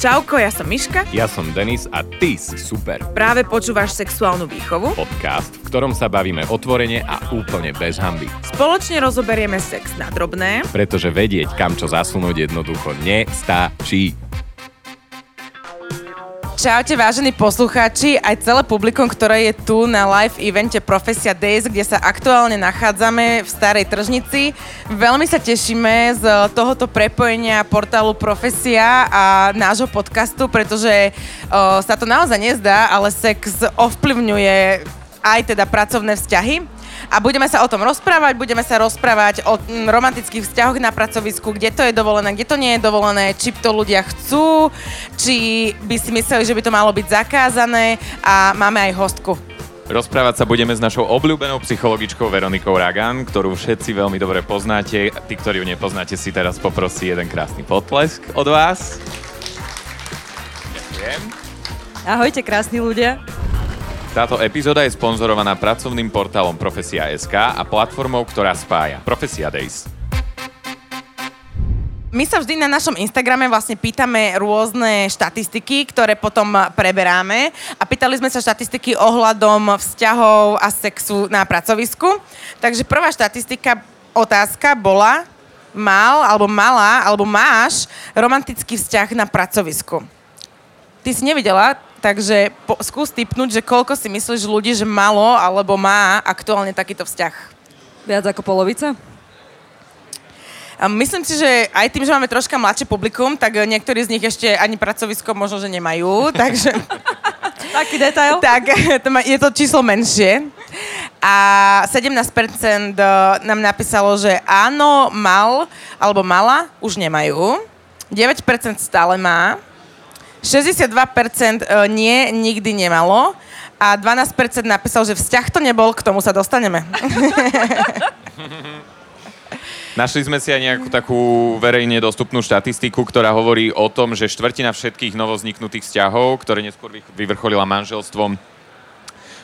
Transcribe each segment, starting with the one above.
Čauko, ja som Miška. Ja som Denis a ty si super. Práve počúvaš sexuálnu výchovu. Podcast, v ktorom sa bavíme otvorene a úplne bez hamby. Spoločne rozoberieme sex na drobné. Pretože vedieť, kam čo zasunúť jednoducho nestačí. Čaute vážení poslucháči, aj celé publikum, ktoré je tu na live evente Profesia Days, kde sa aktuálne nachádzame v Starej tržnici. Veľmi sa tešíme z tohoto prepojenia portálu Profesia a nášho podcastu, pretože o, sa to naozaj nezdá, ale sex ovplyvňuje aj teda pracovné vzťahy a budeme sa o tom rozprávať, budeme sa rozprávať o mm, romantických vzťahoch na pracovisku, kde to je dovolené, kde to nie je dovolené, či to ľudia chcú, či by si mysleli, že by to malo byť zakázané a máme aj hostku. Rozprávať sa budeme s našou obľúbenou psychologičkou Veronikou Ragan, ktorú všetci veľmi dobre poznáte. Tí, ktorí ju nepoznáte, si teraz poprosí jeden krásny potlesk od vás. Ďakujem. Ahojte, krásni ľudia. Táto epizóda je sponzorovaná pracovným portálom Profesia.sk a platformou, ktorá spája Profesia Days. My sa vždy na našom Instagrame vlastne pýtame rôzne štatistiky, ktoré potom preberáme a pýtali sme sa štatistiky ohľadom vzťahov a sexu na pracovisku. Takže prvá štatistika, otázka bola, mal alebo mala alebo máš romantický vzťah na pracovisku. Ty si nevidela Takže po, skús typnúť, že koľko si myslíš ľudí, že malo alebo má aktuálne takýto vzťah? Viac ako polovica? A myslím si, že aj tým, že máme troška mladšie publikum, tak niektorí z nich ešte ani pracovisko možno, že nemajú, takže... Taký detail? Tak, je to číslo menšie. A 17% e, nám napísalo, že áno, mal alebo mala, už nemajú. 9% stále má. 62% e, nie, nikdy nemalo a 12% napísal, že vzťah to nebol, k tomu sa dostaneme. Našli sme si aj nejakú takú verejne dostupnú štatistiku, ktorá hovorí o tom, že štvrtina všetkých novozniknutých vzťahov, ktoré neskôr vyvrcholila manželstvom,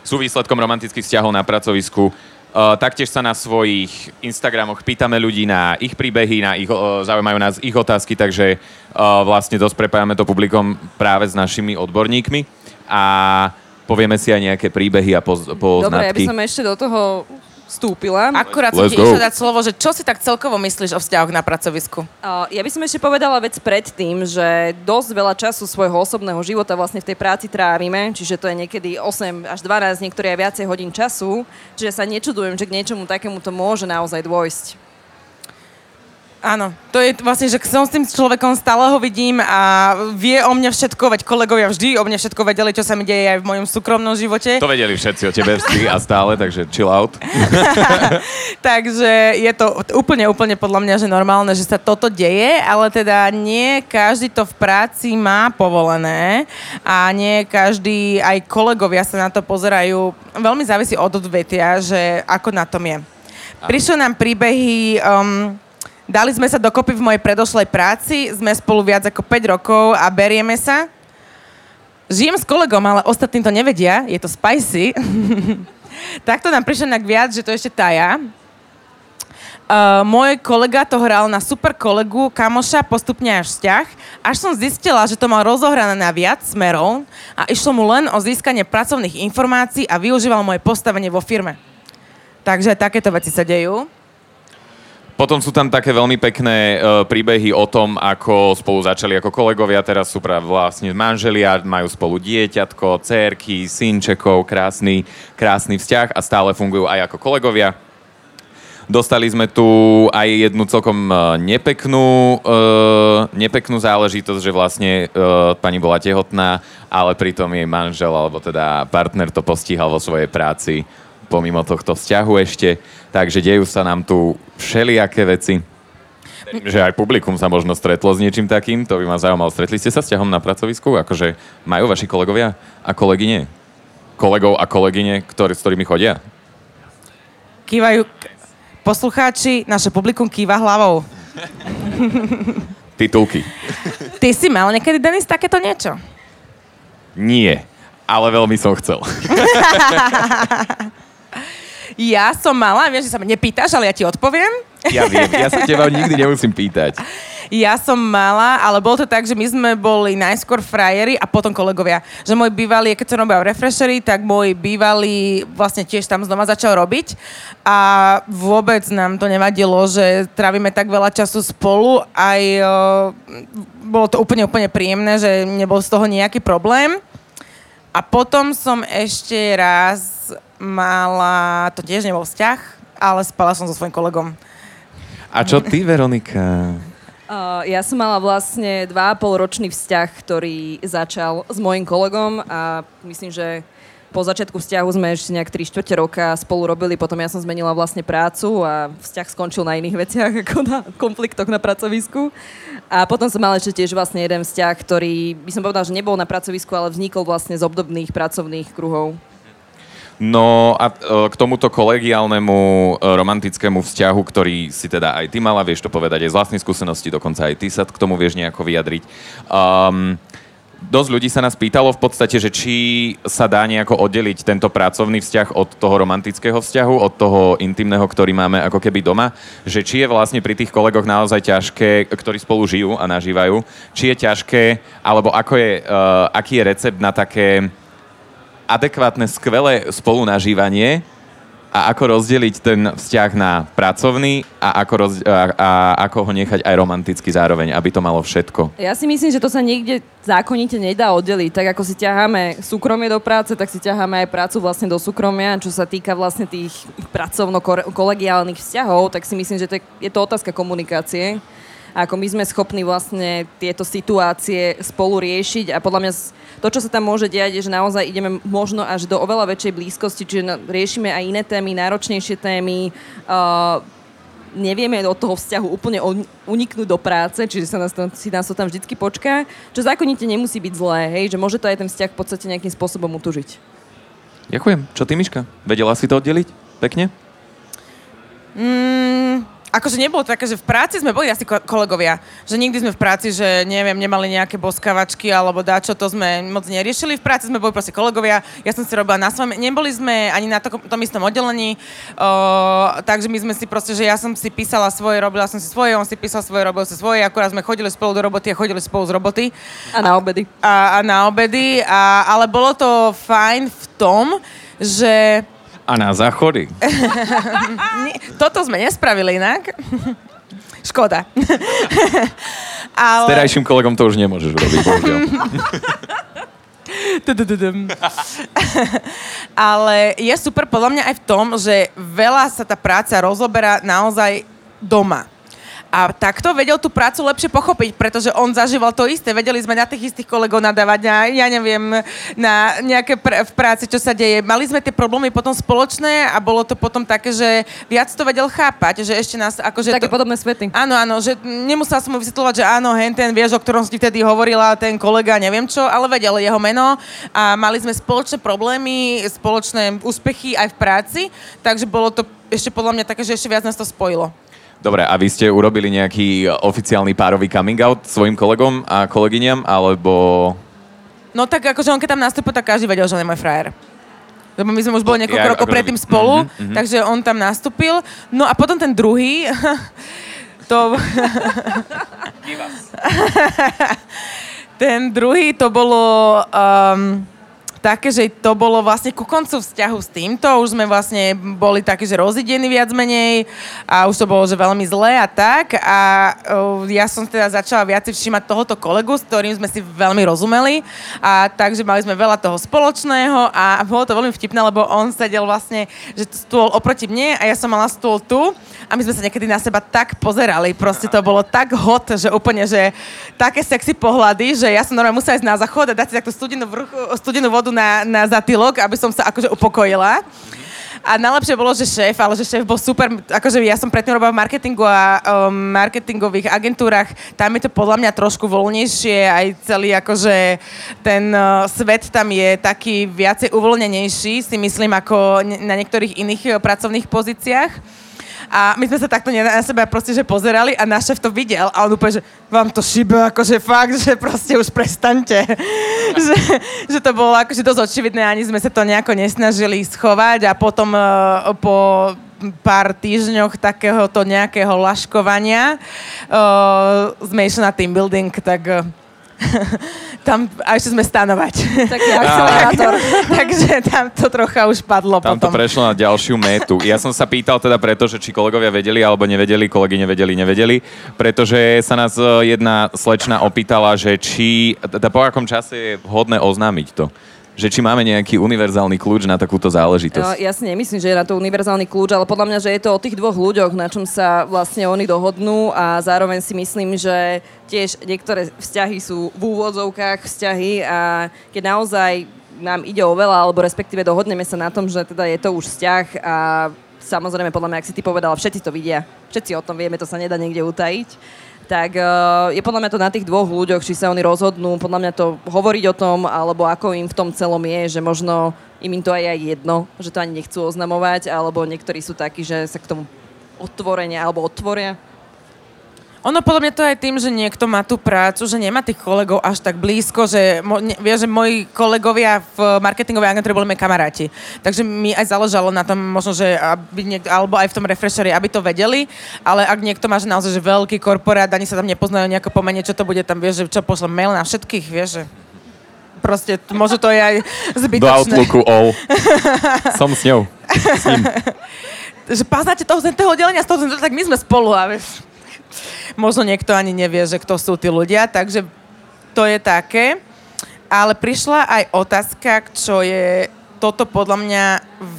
sú výsledkom romantických vzťahov na pracovisku. Uh, taktiež sa na svojich Instagramoch pýtame ľudí na ich príbehy, na ich, uh, zaujímajú nás ich otázky, takže uh, vlastne dosť prepájame to publikom práve s našimi odborníkmi a povieme si aj nejaké príbehy a poz, poznatky. Dobre, ja by som ešte do toho vstúpila. Akurát som ti išla dať slovo, že čo si tak celkovo myslíš o vzťahoch na pracovisku? Uh, ja by som ešte povedala vec predtým, že dosť veľa času svojho osobného života vlastne v tej práci trávime, čiže to je niekedy 8 až 12, niektoré aj viacej hodín času, čiže sa nečudujem, že k niečomu takému to môže naozaj dôjsť. Áno, to je vlastne, že som s tým človekom stále ho vidím a vie o mne všetko, veď kolegovia vždy o mne všetko vedeli, čo sa mi deje aj v mojom súkromnom živote. To vedeli všetci o tebe vždy a stále, takže chill out. takže je to úplne, úplne podľa mňa, že normálne, že sa toto deje, ale teda nie každý to v práci má povolené a nie každý, aj kolegovia sa na to pozerajú. Veľmi závisí od odvetia, že ako na tom je. Prišli nám príbehy um, Dali sme sa dokopy v mojej predošlej práci, sme spolu viac ako 5 rokov a berieme sa. Žijem s kolegom, ale ostatní to nevedia, je to spicy. Takto nám prišlo nejak viac, že to ešte taja. Uh, môj kolega to hral na super kolegu, kamoša, postupne až vzťah, až som zistila, že to mal rozohrané na viac smerov a išlo mu len o získanie pracovných informácií a využíval moje postavenie vo firme. Takže takéto veci sa dejú. Potom sú tam také veľmi pekné uh, príbehy o tom, ako spolu začali ako kolegovia, teraz sú práve vlastne manželia, majú spolu dieťatko, cerky, synčekov, krásny, krásny vzťah a stále fungujú aj ako kolegovia. Dostali sme tu aj jednu celkom uh, nepeknú, uh, nepeknú záležitosť, že vlastne uh, pani bola tehotná, ale pritom jej manžel alebo teda partner to postihal vo svojej práci pomimo tohto vzťahu ešte. Takže dejú sa nám tu všelijaké veci. Že aj publikum sa možno stretlo s niečím takým, to by ma zaujímalo. Stretli ste sa s ťahom na pracovisku? Akože majú vaši kolegovia a kolegyne? Kolegov a kolegyne, ktorí, s ktorými chodia? Kývajú poslucháči, naše publikum kýva hlavou. Titulky. Ty si mal niekedy, Denis, takéto niečo? Nie, ale veľmi som chcel. Ja som mala, vieš, že sa ma nepýtaš, ale ja ti odpoviem. Ja viem, ja sa teba nikdy nemusím pýtať. ja som mala, ale bolo to tak, že my sme boli najskôr frajeri a potom kolegovia. Že môj bývalý, keď som robila refreshery, tak môj bývalý vlastne tiež tam znova začal robiť a vôbec nám to nevadilo, že trávime tak veľa času spolu, aj uh, bolo to úplne, úplne príjemné, že nebol z toho nejaký problém. A potom som ešte raz mala, to tiež nebol vzťah, ale spala som so svojím kolegom. A čo ty, Veronika? Uh, ja som mala vlastne dva a pol ročný vzťah, ktorý začal s mojim kolegom a myslím, že po začiatku vzťahu sme ešte nejak 3 čtvrte roka spolu robili, potom ja som zmenila vlastne prácu a vzťah skončil na iných veciach ako na konfliktoch na pracovisku. A potom som mala ešte tiež vlastne jeden vzťah, ktorý by som povedal, že nebol na pracovisku, ale vznikol vlastne z obdobných pracovných kruhov. No a e, k tomuto kolegiálnemu e, romantickému vzťahu, ktorý si teda aj ty mala, vieš to povedať aj z vlastnej skúsenosti, dokonca aj ty sa k tomu vieš nejako vyjadriť. Um, dosť ľudí sa nás pýtalo v podstate, že či sa dá nejako oddeliť tento pracovný vzťah od toho romantického vzťahu, od toho intimného, ktorý máme ako keby doma, že či je vlastne pri tých kolegoch naozaj ťažké, ktorí spolu žijú a nažívajú, či je ťažké, alebo ako je, uh, aký je recept na také adekvátne, skvelé spolunažívanie a ako rozdeliť ten vzťah na pracovný a ako, roz, a, a ako ho nechať aj romanticky zároveň, aby to malo všetko. Ja si myslím, že to sa niekde zákonite nedá oddeliť. Tak ako si ťaháme súkromie do práce, tak si ťaháme aj prácu vlastne do súkromia. Čo sa týka vlastne tých pracovno-kolegiálnych vzťahov, tak si myslím, že to je, je to otázka komunikácie ako my sme schopní vlastne tieto situácie spolu riešiť a podľa mňa to, čo sa tam môže diať, je, že naozaj ideme možno až do oveľa väčšej blízkosti, čiže riešime aj iné témy, náročnejšie témy, uh, nevieme od toho vzťahu úplne uniknúť do práce, čiže sa nás to, si nás to tam vždycky počká, čo zákonite nemusí byť zlé, hej, že môže to aj ten vzťah v podstate nejakým spôsobom utužiť. Ďakujem. Čo ty, Miška? Vedela si to oddeliť? Pekne? Mm, akože nebolo to také, že v práci sme boli asi kolegovia. Že nikdy sme v práci, že neviem, nemali nejaké boskavačky alebo dačo, to sme moc neriešili. V práci sme boli proste kolegovia. Ja som si robila na svojom, neboli sme ani na to, tom istom oddelení, uh, takže my sme si proste, že ja som si písala svoje, robila som si svoje, on si písal svoje, robil si svoje, akurát sme chodili spolu do roboty a chodili spolu z roboty. A na obedy. A, a na obedy, a, ale bolo to fajn v tom, že a na záchody. Toto sme nespravili inak. Škoda. Ale... S terajším kolegom to už nemôžeš robiť, bohužiaľ. Ale je super podľa mňa aj v tom, že veľa sa tá práca rozoberá naozaj doma a takto vedel tú prácu lepšie pochopiť, pretože on zažíval to isté. Vedeli sme na tých istých kolegov nadávať, na, ja neviem, na nejaké pr- v práci, čo sa deje. Mali sme tie problémy potom spoločné a bolo to potom také, že viac to vedel chápať, že ešte nás akože... Také to... podobné svety. Áno, áno, že nemusela som mu vysvetľovať, že áno, hen ten, vieš, o ktorom si vtedy hovorila, ten kolega, neviem čo, ale vedel jeho meno a mali sme spoločné problémy, spoločné úspechy aj v práci, takže bolo to ešte podľa mňa také, že ešte viac nás to spojilo. Dobre, a vy ste urobili nejaký oficiálny párový coming out svojim kolegom a kolegyňam, alebo... No tak akože on keď tam nastúpil, tak každý vedel, že on je môj frajer. Lebo my sme už boli niekoľko ja, rokov predtým spolu, mm-hmm, mm-hmm. takže on tam nastúpil. No a potom ten druhý, to... ten druhý to bolo... Um, také, že to bolo vlastne ku koncu vzťahu s týmto. Už sme vlastne boli takí, že rozidení viac menej a už to bolo, že veľmi zlé a tak. A uh, ja som teda začala viac všímať tohoto kolegu, s ktorým sme si veľmi rozumeli. A takže mali sme veľa toho spoločného a bolo to veľmi vtipné, lebo on sedel vlastne, že stôl oproti mne a ja som mala stôl tu a my sme sa niekedy na seba tak pozerali. Proste to bolo tak hot, že úplne, že také sexy pohľady, že ja som normálne musela ísť na záchod a dať si takú studenú, vrchu, studenú vodu na, na zatylok, aby som sa akože upokojila. A najlepšie bolo, že šéf, ale že šéf bol super, akože ja som predtým robila v marketingu a um, marketingových agentúrach, tam je to podľa mňa trošku voľnejšie, aj celý akože ten uh, svet tam je taký viacej uvoľnenejší, si myslím, ako na niektorých iných uh, pracovných pozíciách. A my sme sa takto na seba proste, že pozerali a náš šéf to videl a on úplne, že vám to šibe, akože fakt, že proste už prestante. že, že to bolo akože dosť očividné, ani sme sa to nejako nesnažili schovať a potom uh, po pár týždňoch takéhoto nejakého laškovania uh, sme išli na team building, tak uh, tam a ešte sme stanovať. Taký akcelerátor. Takže tam to trocha už padlo Tam to potom. prešlo na ďalšiu métu. Ja som sa pýtal teda preto, že či kolegovia vedeli alebo nevedeli, kolegy nevedeli, nevedeli, pretože sa nás e, jedna slečna opýtala, že či, teda po akom čase je vhodné oznámiť to. Že či máme nejaký univerzálny kľúč na takúto záležitosť. ja si nemyslím, že je na to univerzálny kľúč, ale podľa mňa, že je to o tých dvoch ľuďoch, na čom sa vlastne oni dohodnú a zároveň si myslím, že tiež niektoré vzťahy sú v úvodzovkách vzťahy a keď naozaj nám ide o veľa, alebo respektíve dohodneme sa na tom, že teda je to už vzťah a samozrejme, podľa mňa, ak si ty povedala, všetci to vidia, všetci o tom vieme, to sa nedá niekde utajiť tak uh, je podľa mňa to na tých dvoch ľuďoch, či sa oni rozhodnú, podľa mňa to hovoriť o tom, alebo ako im v tom celom je, že možno im im to aj aj jedno, že to ani nechcú oznamovať, alebo niektorí sú takí, že sa k tomu otvorenia alebo otvoria. Ono podľa mňa to je tým, že niekto má tú prácu, že nemá tých kolegov až tak blízko, že mo, ne, vie, že moji kolegovia v marketingovej agentúre boli moji kamaráti. Takže mi aj záležalo na tom, možno, že aby niekto, alebo aj v tom refresheri, aby to vedeli, ale ak niekto má že naozaj že veľký korporát, ani sa tam nepoznajú nejako pomene, čo to bude tam, vieš, že čo pošlem mail na všetkých, vieš, že proste možno to je aj Do zbytočné. Outlooku all. Som s ňou. že poznáte toho z toho oddelenia, z toho, tak my sme spolu a vieš. Možno niekto ani nevie, že kto sú tí ľudia, takže to je také. Ale prišla aj otázka, čo je toto podľa mňa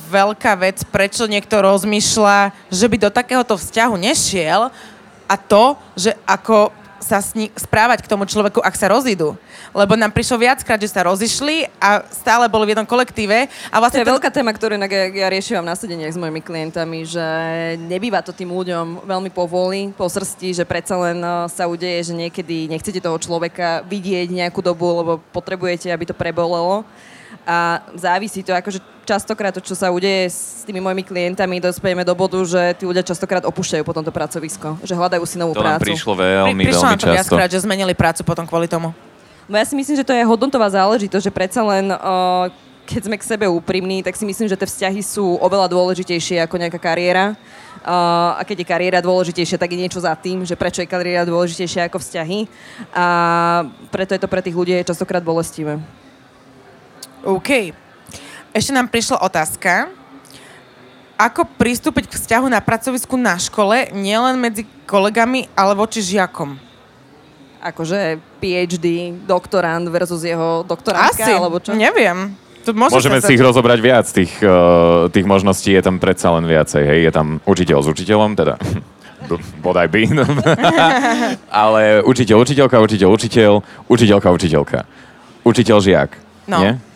veľká vec, prečo niekto rozmýšľa, že by do takéhoto vzťahu nešiel a to, že ako sa s ní, správať k tomu človeku, ak sa rozídu. Lebo nám prišlo viackrát, že sa rozišli a stále boli v jednom kolektíve a To vlastne je veľká téma, ktorú ja, ja riešim na sedeniach s mojimi klientami, že nebýva to tým ľuďom veľmi povoli, po srsti, že predsa len eh, sa udeje, že niekedy nechcete toho človeka vidieť nejakú dobu, lebo potrebujete, aby to prebolelo. A závisí to, akože častokrát to, čo sa udeje s tými mojimi klientami, dospejeme do bodu, že tí ľudia častokrát opúšťajú potom to pracovisko, že hľadajú si novú To nám prácu. prišlo veľmi, Pri- prišlo veľmi nám to často. viackrát, že zmenili prácu potom kvôli tomu. No ja si myslím, že to je hodnotová záležitosť, že predsa len uh, keď sme k sebe úprimní, tak si myslím, že tie vzťahy sú oveľa dôležitejšie ako nejaká kariéra. Uh, a keď je kariéra dôležitejšia, tak je niečo za tým, že prečo je kariéra dôležitejšia ako vzťahy. A preto je to pre tých ľudí častokrát bolestivé. OK. Ešte nám prišla otázka. Ako pristúpiť k vzťahu na pracovisku na škole, nielen medzi kolegami, ale voči žiakom? Akože PhD, doktorant versus jeho doktorantka, Asi, alebo čo? neviem. To môže Môžeme si ich rozobrať viac, tých, uh, tých možností je tam predsa len viacej. Hej, je tam učiteľ s učiteľom, teda bodaj by. Ale učiteľ, učiteľka, učiteľ, učiteľ, učiteľka, učiteľka. Učiteľ, žiak. No. Nie?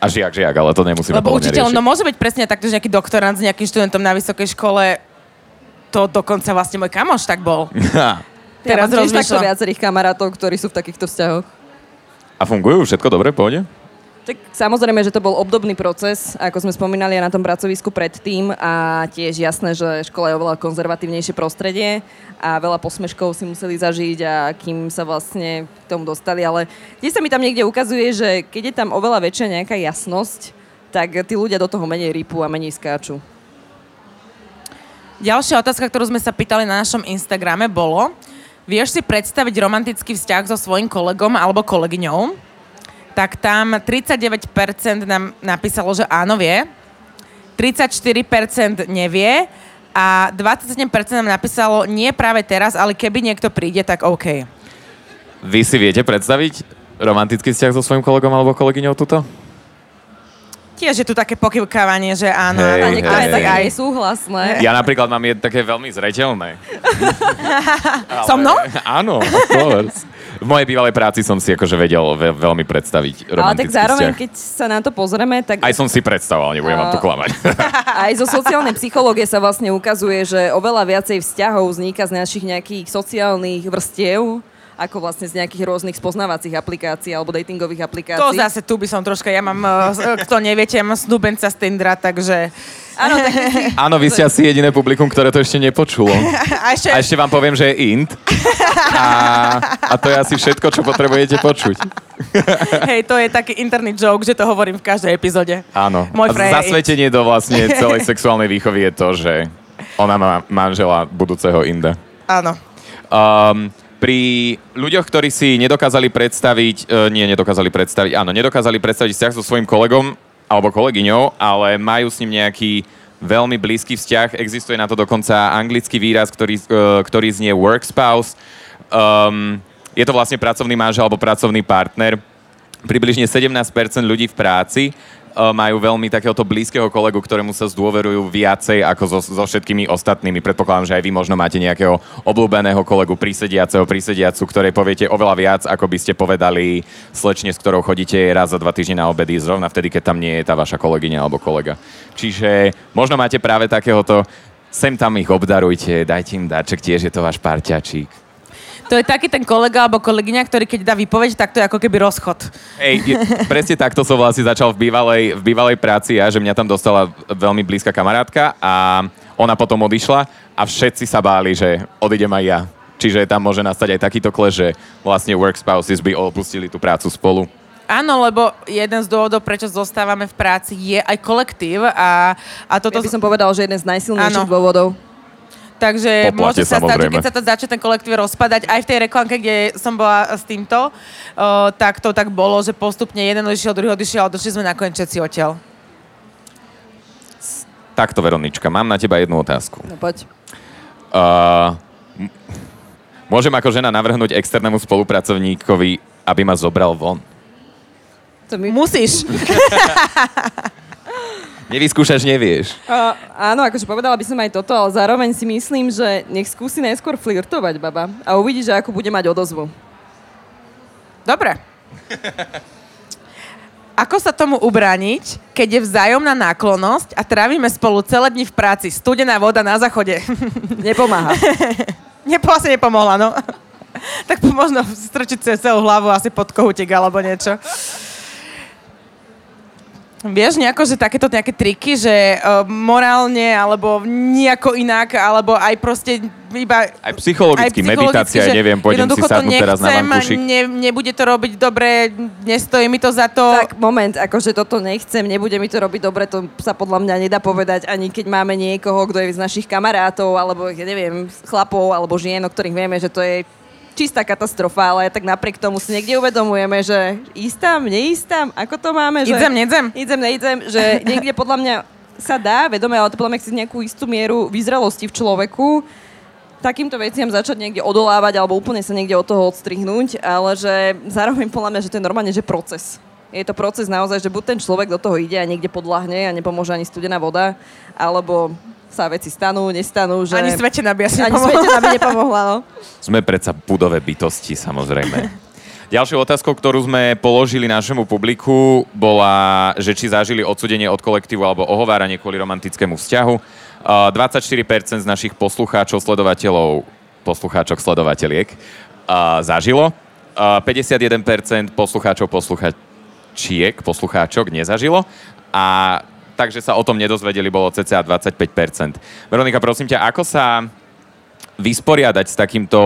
A žiak, žiak, ale to nemusíme Lebo učiteľ, riešiť. no môže byť presne takto, že nejaký doktorant s nejakým študentom na vysokej škole, to dokonca vlastne môj kamoš tak bol. Ja Teraz mám tiež takto viacerých kamarátov, ktorí sú v takýchto vzťahoch. A fungujú? Všetko dobre? Pôjde? Tak samozrejme, že to bol obdobný proces, ako sme spomínali aj na tom pracovisku predtým a tiež jasné, že škola je oveľa konzervatívnejšie prostredie a veľa posmeškov si museli zažiť a kým sa vlastne k tomu dostali, ale tiež sa mi tam niekde ukazuje, že keď je tam oveľa väčšia nejaká jasnosť, tak tí ľudia do toho menej rýpu a menej skáču. Ďalšia otázka, ktorú sme sa pýtali na našom Instagrame bolo, vieš si predstaviť romantický vzťah so svojím kolegom alebo kolegyňou? Tak tam 39% nám napísalo, že áno vie, 34% nevie a 27% nám napísalo nie práve teraz, ale keby niekto príde, tak OK. Vy si viete predstaviť romantický vzťah so svojím kolegom alebo kolegyňou tuto? Tiež je tu také pokyvkávanie, že áno, Hej, A hej, niektoré hej. také aj. nesúhlasné. Ja napríklad mám je také veľmi zreteľné. So mnou? Áno, of course. V mojej bývalej práci som si akože vedel ve- veľmi predstaviť Ale tak zároveň, vzťah. keď sa na to pozrieme, tak Aj som si predstavoval, nebudem vám to klamať. Aj zo sociálnej psychológie sa vlastne ukazuje, že oveľa viacej vzťahov vzniká z našich nejakých sociálnych vrstiev, ako vlastne z nejakých rôznych spoznávacích aplikácií alebo datingových aplikácií. To zase tu by som troška, ja mám, eh, kto neviete, ja mám snúbenca z Tindra, takže... Áno, tak si- Áno, vy ste asi jediné publikum, ktoré to ešte nepočulo. A ešte, A ešte vám poviem, že je int. A, a to je asi všetko, čo potrebujete počuť. Hej, to je taký interný joke, že to hovorím v každej epizóde. Áno. Môj A zasvetenie do vlastne celej sexuálnej výchovy je to, že ona má manžela budúceho Inda. Áno. Um, pri ľuďoch, ktorí si nedokázali predstaviť, uh, nie nedokázali predstaviť, áno, nedokázali predstaviť vzťah so svojím kolegom alebo kolegyňou, ale majú s ním nejaký veľmi blízky vzťah. Existuje na to dokonca anglický výraz, ktorý, uh, ktorý znie work spouse. Um, je to vlastne pracovný manžel alebo pracovný partner. Približne 17% ľudí v práci majú veľmi takéhoto blízkeho kolegu, ktorému sa zdôverujú viacej ako so, so všetkými ostatnými. Predpokladám, že aj vy možno máte nejakého obľúbeného kolegu, prísediaceho, prísediacu, ktorej poviete oveľa viac, ako by ste povedali slečne, s ktorou chodíte raz za dva týždne na obedy, zrovna vtedy, keď tam nie je tá vaša kolegyňa alebo kolega. Čiže možno máte práve takéhoto sem tam ich obdarujte, dajte im darček, tiež je to váš parťačík. To je taký ten kolega alebo kolegyňa, ktorý keď dá výpoveď, tak to je ako keby rozchod. Hej, je, presne takto som vlastne začal v bývalej, v bývalej práci ja, že mňa tam dostala veľmi blízka kamarátka a ona potom odišla a všetci sa báli, že odídem aj ja. Čiže tam môže nastať aj takýto kle, že vlastne work spouses by opustili tú prácu spolu. Áno, lebo jeden z dôvodov, prečo zostávame v práci, je aj kolektív a, a toto... Ja by som povedal, že jeden z najsilnejších Áno. dôvodov. Takže Po môže sa stať, že keď sa to začne ten kolektív rozpadať, aj v tej reklamke, kde som bola s týmto, o, tak to tak bolo, že postupne jeden odišiel, druhý odišiel a došli sme nakoniec všetci odtiaľ. Takto, Veronička, mám na teba jednu otázku. No poď. Uh, m- môžem ako žena navrhnúť externému spolupracovníkovi, aby ma zobral von? To my... Musíš. Nevyskúšaš, nevieš. Uh, áno, akože povedala by som aj toto, ale zároveň si myslím, že nech skúsi najskôr flirtovať baba a uvidí, že ako bude mať odozvu. Dobre. Ako sa tomu ubrániť, keď je vzájomná náklonosť a trávime spolu celé dni v práci? Studená voda na záchode. Nepomáha. Nepo, asi nepomohla, no. tak možno strčiť si celú hlavu asi pod kohútik alebo niečo. Vieš nejako, že takéto nejaké triky, že uh, morálne alebo nejako inak, alebo aj proste iba... Aj psychologicky, meditácia, že neviem, pôjdem si sadnúť teraz na nechcem, vankúšik. Ne, nebude to robiť dobre, nestojí mi to za to. Tak moment, akože toto nechcem, nebude mi to robiť dobre, to sa podľa mňa nedá povedať, ani keď máme niekoho, kto je z našich kamarátov, alebo ja neviem, chlapov, alebo žien, o ktorých vieme, že to je čistá katastrofa, ale tak napriek tomu si niekde uvedomujeme, že istám, neistám, ako to máme, že... Idem, nejdem. Idem, neidem, že niekde podľa mňa sa dá, vedome, ale to podľa mňa chce nejakú istú mieru vyzrelosti v človeku, takýmto veciam začať niekde odolávať alebo úplne sa niekde od toho odstrihnúť, ale že zároveň podľa mňa, že to je normálne, že proces. Je to proces naozaj, že buď ten človek do toho ide a niekde podľahne a nepomôže ani studená voda, alebo sa veci stanú, nestanú, že... Ani svete nabia si ani nepomohla. svete nám nepomohla, no. Sme predsa budové bytosti, samozrejme. Ďalšou otázkou, ktorú sme položili našemu publiku, bola, že či zažili odsudenie od kolektívu alebo ohováranie kvôli romantickému vzťahu. Uh, 24% z našich poslucháčov, sledovateľov, poslucháčok, sledovateľiek zažilo. Uh, 51% poslucháčov, posluchačiek, poslucháčok nezažilo. A takže sa o tom nedozvedeli, bolo cca 25%. Veronika, prosím ťa, ako sa vysporiadať s takýmto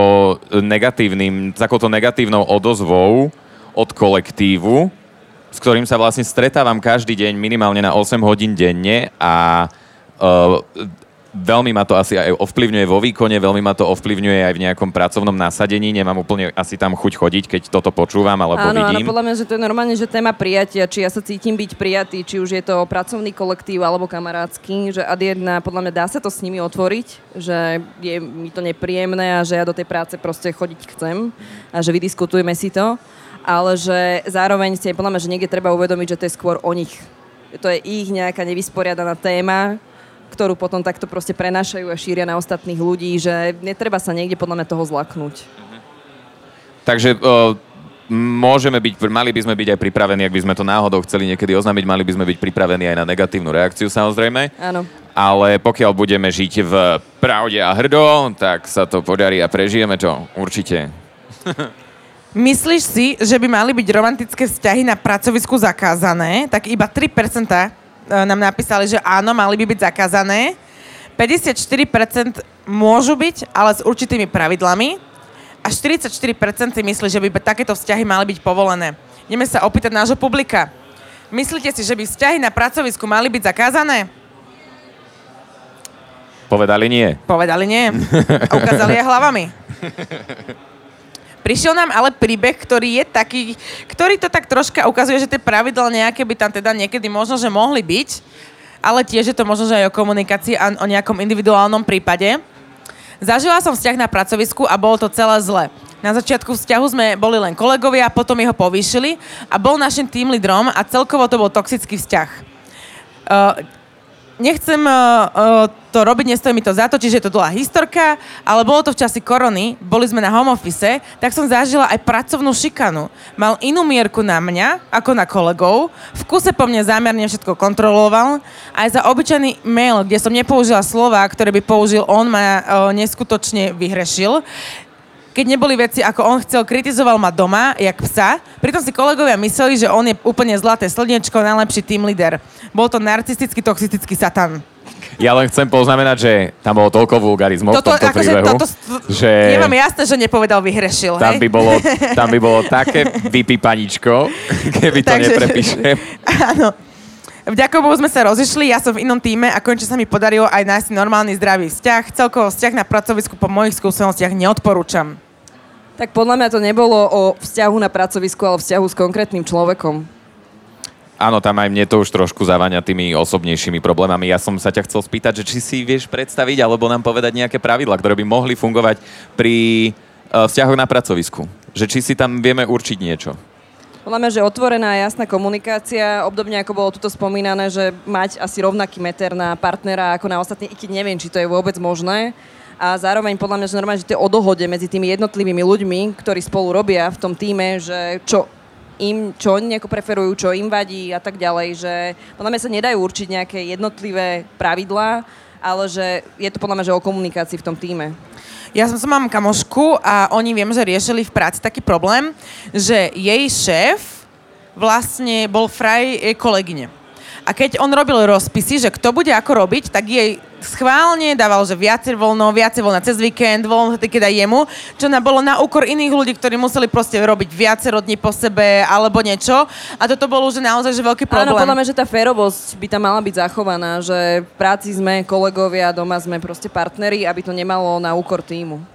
negatívnym, s takouto negatívnou odozvou od kolektívu, s ktorým sa vlastne stretávam každý deň minimálne na 8 hodín denne a uh, veľmi ma to asi aj ovplyvňuje vo výkone, veľmi ma to ovplyvňuje aj v nejakom pracovnom nasadení. Nemám úplne asi tam chuť chodiť, keď toto počúvam alebo Áno, áno, vidím. podľa mňa, že to je normálne, že téma prijatia, či ja sa cítim byť prijatý, či už je to pracovný kolektív alebo kamarátsky, že ad jedna, podľa mňa dá sa to s nimi otvoriť, že je mi to nepríjemné a že ja do tej práce proste chodiť chcem a že vydiskutujeme si to, ale že zároveň si aj podľa mňa, že niekde treba uvedomiť, že to je skôr o nich. To je ich nejaká nevysporiadaná téma, ktorú potom takto proste prenášajú a šíria na ostatných ľudí, že netreba sa niekde podľa mňa toho zlaknúť. Takže uh, môžeme byť, mali by sme byť aj pripravení, ak by sme to náhodou chceli niekedy oznámiť, mali by sme byť pripravení aj na negatívnu reakciu samozrejme. Áno. Ale pokiaľ budeme žiť v pravde a hrdo, tak sa to podarí a prežijeme to určite. Myslíš si, že by mali byť romantické vzťahy na pracovisku zakázané? Tak iba 3% e, nám napísali, že áno, mali by byť zakázané. 54% môžu byť, ale s určitými pravidlami. A 44% si myslí, že by takéto vzťahy mali byť povolené. Ideme sa opýtať nášho publika. Myslíte si, že by vzťahy na pracovisku mali byť zakázané? Povedali nie. Povedali nie. A ukázali aj hlavami. Prišiel nám ale príbeh, ktorý je taký, ktorý to tak troška ukazuje, že tie pravidla nejaké by tam teda niekedy možno, že mohli byť, ale tiež je to možno, že aj o komunikácii a o nejakom individuálnom prípade. Zažila som vzťah na pracovisku a bolo to celé zle. Na začiatku vzťahu sme boli len kolegovia, potom jeho povýšili a bol našim tým lídrom a celkovo to bol toxický vzťah. Uh, nechcem uh, to robiť, nestojí mi to za to, čiže je to dlhá historka, ale bolo to v časi korony, boli sme na home office, tak som zažila aj pracovnú šikanu. Mal inú mierku na mňa, ako na kolegov, v kuse po mne zámerne všetko kontroloval, aj za obyčajný mail, kde som nepoužila slova, ktoré by použil on, ma uh, neskutočne vyhrešil keď neboli veci, ako on chcel, kritizoval ma doma, jak psa. Pritom si kolegovia mysleli, že on je úplne zlaté slniečko, najlepší team leader. Bol to narcistický, toxistický satan. Ja len chcem poznamenať, že tam bolo toľko vulgarizmov toto, v tomto akože, príbehu, toto, že... Je vám jasné, že nepovedal vyhrešil, tam By bolo, tam by bolo také vypípaničko, keby to Takže, neprepíšem. Áno. Vďaka Bohu sme sa rozišli, ja som v inom týme a konečne sa mi podarilo aj nájsť normálny zdravý vzťah. Celkovo vzťah na pracovisku po mojich skúsenostiach neodporúčam. Tak podľa mňa to nebolo o vzťahu na pracovisku, ale vzťahu s konkrétnym človekom. Áno, tam aj mne to už trošku zavania tými osobnejšími problémami. Ja som sa ťa chcel spýtať, že či si vieš predstaviť alebo nám povedať nejaké pravidla, ktoré by mohli fungovať pri uh, vzťahoch na pracovisku. Že či si tam vieme určiť niečo. Podľa mňa, že otvorená a jasná komunikácia, obdobne ako bolo tuto spomínané, že mať asi rovnaký meter na partnera ako na ostatní, i keď neviem, či to je vôbec možné a zároveň podľa mňa, že normálne, že to je o dohode medzi tými jednotlivými ľuďmi, ktorí spolu robia v tom týme, že čo im, čo oni nejako preferujú, čo im vadí a tak ďalej, že podľa mňa sa nedajú určiť nejaké jednotlivé pravidlá, ale že je to podľa mňa, že o komunikácii v tom týme. Ja som, som mám kamošku a oni viem, že riešili v práci taký problém, že jej šéf vlastne bol fraj kolegyne. A keď on robil rozpisy, že kto bude ako robiť, tak jej schválne dával, že viacej voľno, viacej voľna cez víkend, voľno keď aj jemu, čo na, bolo na úkor iných ľudí, ktorí museli proste robiť viacero dní po sebe alebo niečo. A toto bolo už naozaj že veľký problém. Áno, podľa mňa, že tá férovosť by tam mala byť zachovaná, že v práci sme kolegovia, doma sme proste partneri, aby to nemalo na úkor týmu.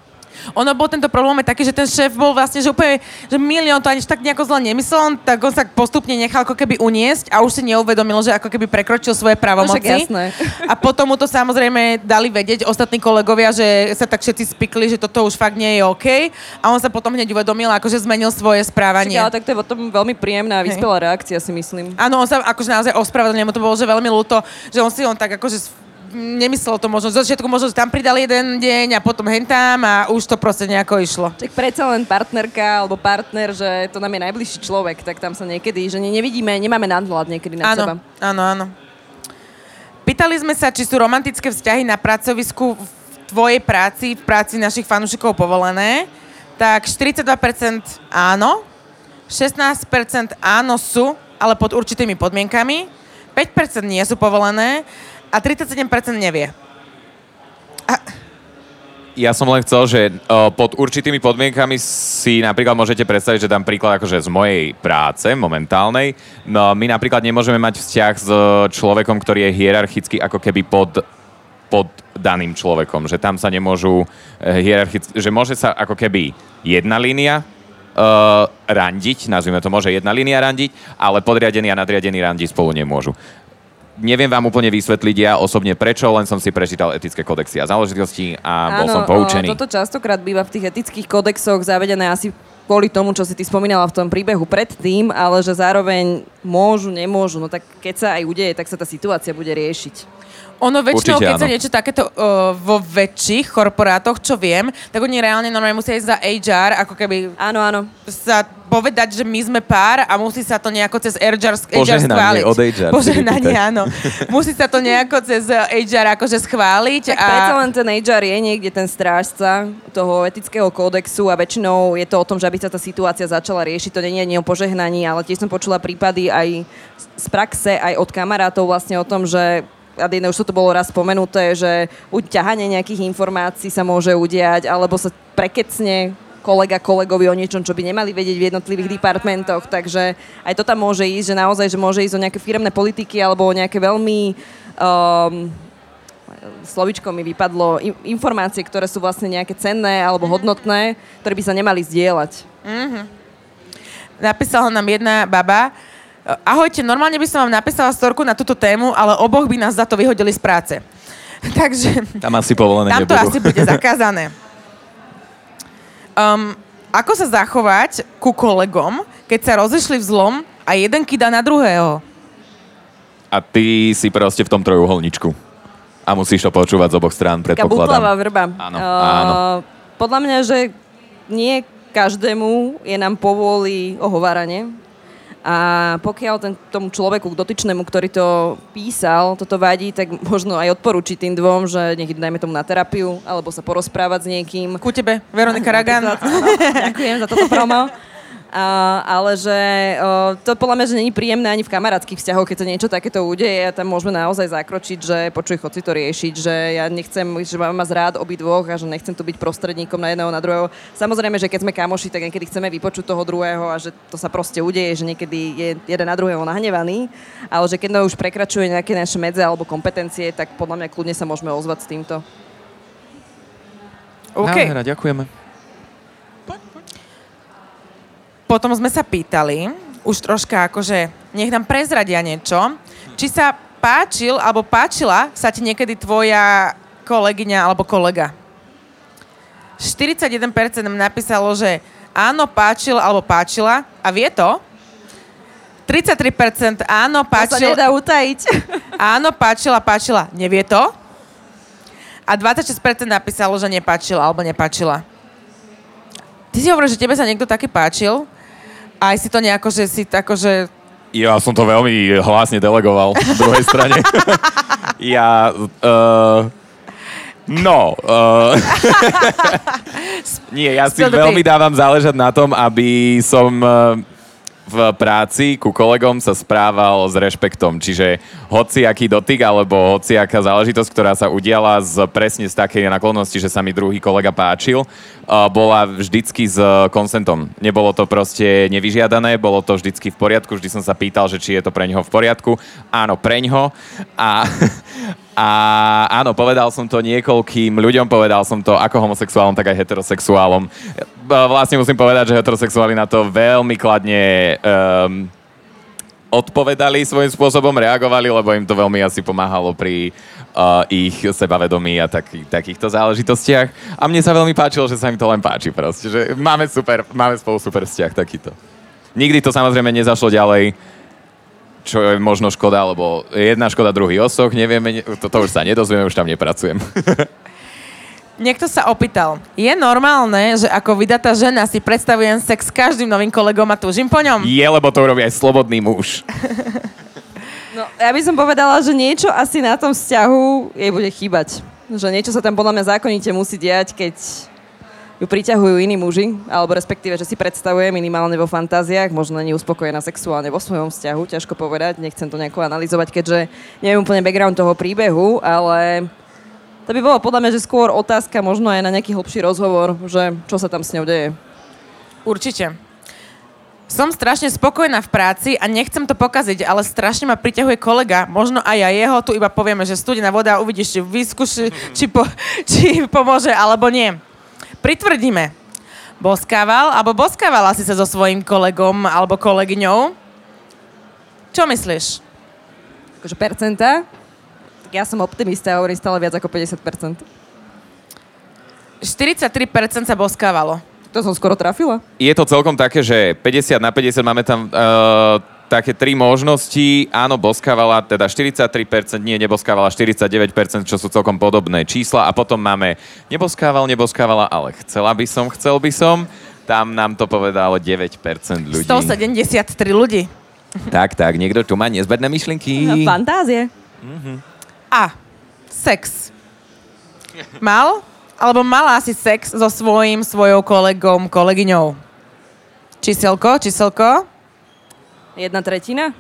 Ono bol tento problém taký, že ten šéf bol vlastne, že úplne, že milión to ani tak nejako zle nemyslel, tak on sa postupne nechal ako keby uniesť a už si neuvedomil, že ako keby prekročil svoje právomoci. No, a potom mu to samozrejme dali vedieť ostatní kolegovia, že sa tak všetci spikli, že toto už fakt nie je OK. A on sa potom hneď uvedomil, akože zmenil svoje správanie. Však, ale tak to je potom veľmi príjemná a vyspelá reakcia, si myslím. Áno, on sa akože naozaj ospravedlnil, mu to bolo že veľmi ľúto, že on si on tak akože nemyslel to možno, zo začiatku možno tam pridal jeden deň a potom hentám a už to proste nejako išlo. Tak predsa len partnerka alebo partner, že to nám je najbližší človek, tak tam sa niekedy, že nevidíme, nemáme nadhľad niekedy na áno, seba. Áno, áno. Pýtali sme sa, či sú romantické vzťahy na pracovisku v tvojej práci, v práci našich fanúšikov povolené. Tak 42% áno, 16% áno sú, ale pod určitými podmienkami. 5% nie sú povolené a 37% nevie. A... Ja som len chcel, že uh, pod určitými podmienkami si napríklad môžete predstaviť, že dám príklad akože z mojej práce momentálnej. No, my napríklad nemôžeme mať vzťah s človekom, ktorý je hierarchicky ako keby pod, pod daným človekom. Že tam sa nemôžu uh, hierarchicky... Že môže sa ako keby jedna línia uh, randiť, nazvime to môže jedna línia randiť, ale podriadený a nadriadený randiť spolu nemôžu neviem vám úplne vysvetliť ja osobne prečo, len som si prečítal etické kodexy a záležitosti a bol Áno, som poučený. toto častokrát býva v tých etických kodexoch zavedené asi kvôli tomu, čo si ty spomínala v tom príbehu predtým, ale že zároveň môžu, nemôžu. No tak keď sa aj udeje, tak sa tá situácia bude riešiť. Ono väčšinou, Určite, keď áno. sa niečo takéto uh, vo väčších korporátoch, čo viem, tak oni reálne normálne musia ísť za HR, ako keby... Áno, áno. Sa povedať, že my sme pár a musí sa to nejako cez HR, HR schváliť. od HR. Požehnanie, áno. musí sa to nejako cez HR akože schváliť. Tak a... predsa len ten HR je niekde ten strážca toho etického kódexu a väčšinou je to o tom, že aby sa tá situácia začala riešiť. To nie je o požehnaní, ale tiež som počula prípady aj z praxe, aj od kamarátov vlastne o tom, že Adine, už to bolo raz spomenuté, že buď ťahanie nejakých informácií sa môže udiať, alebo sa prekecne kolega kolegovi o niečom, čo by nemali vedieť v jednotlivých departmentoch, takže aj to tam môže ísť, že naozaj, že môže ísť o nejaké firemné politiky alebo o nejaké veľmi um, slovičko mi vypadlo, informácie, ktoré sú vlastne nejaké cenné alebo hodnotné, ktoré by sa nemali zdieľať. Mm-hmm. Napísala nám jedna baba, ahojte, normálne by som vám napísala storku na túto tému, ale oboch by nás za to vyhodili z práce. Takže... Tam asi povolené Tam to nebudú. asi bude zakázané. Um, ako sa zachovať ku kolegom, keď sa rozešli v zlom a jeden kýda na druhého? A ty si proste v tom trojuholničku. A musíš to počúvať z oboch strán, predpokladám. Taká vrba. Áno, uh, áno. Podľa mňa, že nie každému je nám povoli ohováranie. A pokiaľ ten, tomu človeku, dotyčnému, ktorý to písal, toto vadí, tak možno aj odporúčiť tým dvom, že nech dajme tomu na terapiu, alebo sa porozprávať s niekým. Ku tebe, Veronika Ragan. Ďakujem za toto promo. A, ale že o, to podľa mňa, že není príjemné ani v kamarátskych vzťahoch, keď sa niečo takéto udeje a tam môžeme naozaj zakročiť, že počuj, chod si to riešiť, že ja nechcem, že mám mať rád obidvoch a že nechcem tu byť prostredníkom na jedného, na druhého. Samozrejme, že keď sme kamoši, tak niekedy chceme vypočuť toho druhého a že to sa proste udeje, že niekedy je jeden na druhého nahnevaný, ale že keď to už prekračuje nejaké naše medze alebo kompetencie, tak podľa mňa kľudne sa môžeme ozvať s týmto. OK. Nádhera, ďakujeme potom sme sa pýtali, už troška akože, nech nám prezradia niečo, či sa páčil alebo páčila sa ti niekedy tvoja kolegyňa alebo kolega. 41% nám napísalo, že áno, páčil alebo páčila a vie to. 33% áno, páčil... To sa nedá utajiť. Áno, páčila, páčila, nevie to. A 26% napísalo, že nepáčila alebo nepáčila. Ty si hovoril, že tebe sa niekto taký páčil. Aj si to nejako, že si tako, že... Ja som to veľmi hlasne delegoval v druhej strane. ja... Uh, no. Uh, nie, ja si veľmi dávam záležať na tom, aby som... Uh, v práci ku kolegom sa správal s rešpektom. Čiže hoci aký dotyk alebo hoci aká záležitosť, ktorá sa udiala z, presne z takej naklonnosti, že sa mi druhý kolega páčil, bola vždycky s konsentom. Nebolo to proste nevyžiadané, bolo to vždycky v poriadku. Vždy som sa pýtal, že či je to pre ňoho v poriadku. Áno, pre ňoho. A, a áno, povedal som to niekoľkým ľuďom, povedal som to ako homosexuálom, tak aj heterosexuálom vlastne musím povedať, že heterosexuáli na to veľmi kladne um, odpovedali svojím spôsobom, reagovali, lebo im to veľmi asi pomáhalo pri uh, ich sebavedomí a taký, takýchto záležitostiach. A mne sa veľmi páčilo, že sa im to len páči proste, že máme, super, máme spolu super vzťah takýto. Nikdy to samozrejme nezašlo ďalej, čo je možno škoda, lebo jedna škoda, druhý osoch, nevieme, to, to už sa nedozvieme, už tam nepracujem. Niekto sa opýtal, je normálne, že ako vydatá žena si predstavujem sex s každým novým kolegom a túžim po ňom? Je, lebo to robí aj slobodný muž. No, ja by som povedala, že niečo asi na tom vzťahu jej bude chýbať. Že niečo sa tam podľa mňa zákonite musí diať, keď ju priťahujú iní muži, alebo respektíve, že si predstavuje minimálne vo fantáziách, možno není uspokojená sexuálne vo svojom vzťahu, ťažko povedať, nechcem to nejako analyzovať, keďže neviem úplne background toho príbehu, ale to by bolo podľa mňa, že skôr otázka možno aj na nejaký hlbší rozhovor, že čo sa tam s ňou deje. Určite. Som strašne spokojná v práci a nechcem to pokaziť, ale strašne ma priťahuje kolega, možno aj ja jeho, tu iba povieme, že studená voda, uvidíš, či vyskúši, či, po, či pomôže, alebo nie. Pritvrdíme. Boskával, alebo boskávala si sa so svojím kolegom alebo kolegyňou? Čo myslíš? Akože percenta? Ja som optimista a hovorím stále viac ako 50%. 43% sa boskávalo. To som skoro trafila. Je to celkom také, že 50 na 50 máme tam uh, také tri možnosti. Áno, boskávala, teda 43%, nie, neboskávala 49%, čo sú celkom podobné čísla. A potom máme neboskával, neboskávala, ale chcela by som, chcel by som. Tam nám to povedalo 9% ľudí. 173 ľudí. Tak, tak, niekto tu má nezbedné myšlienky. Fantázie. Mm-hmm. A. Sex. Mal? Alebo mala si sex so svojím, svojou kolegom, kolegyňou? Číselko, číselko? Jedna tretina?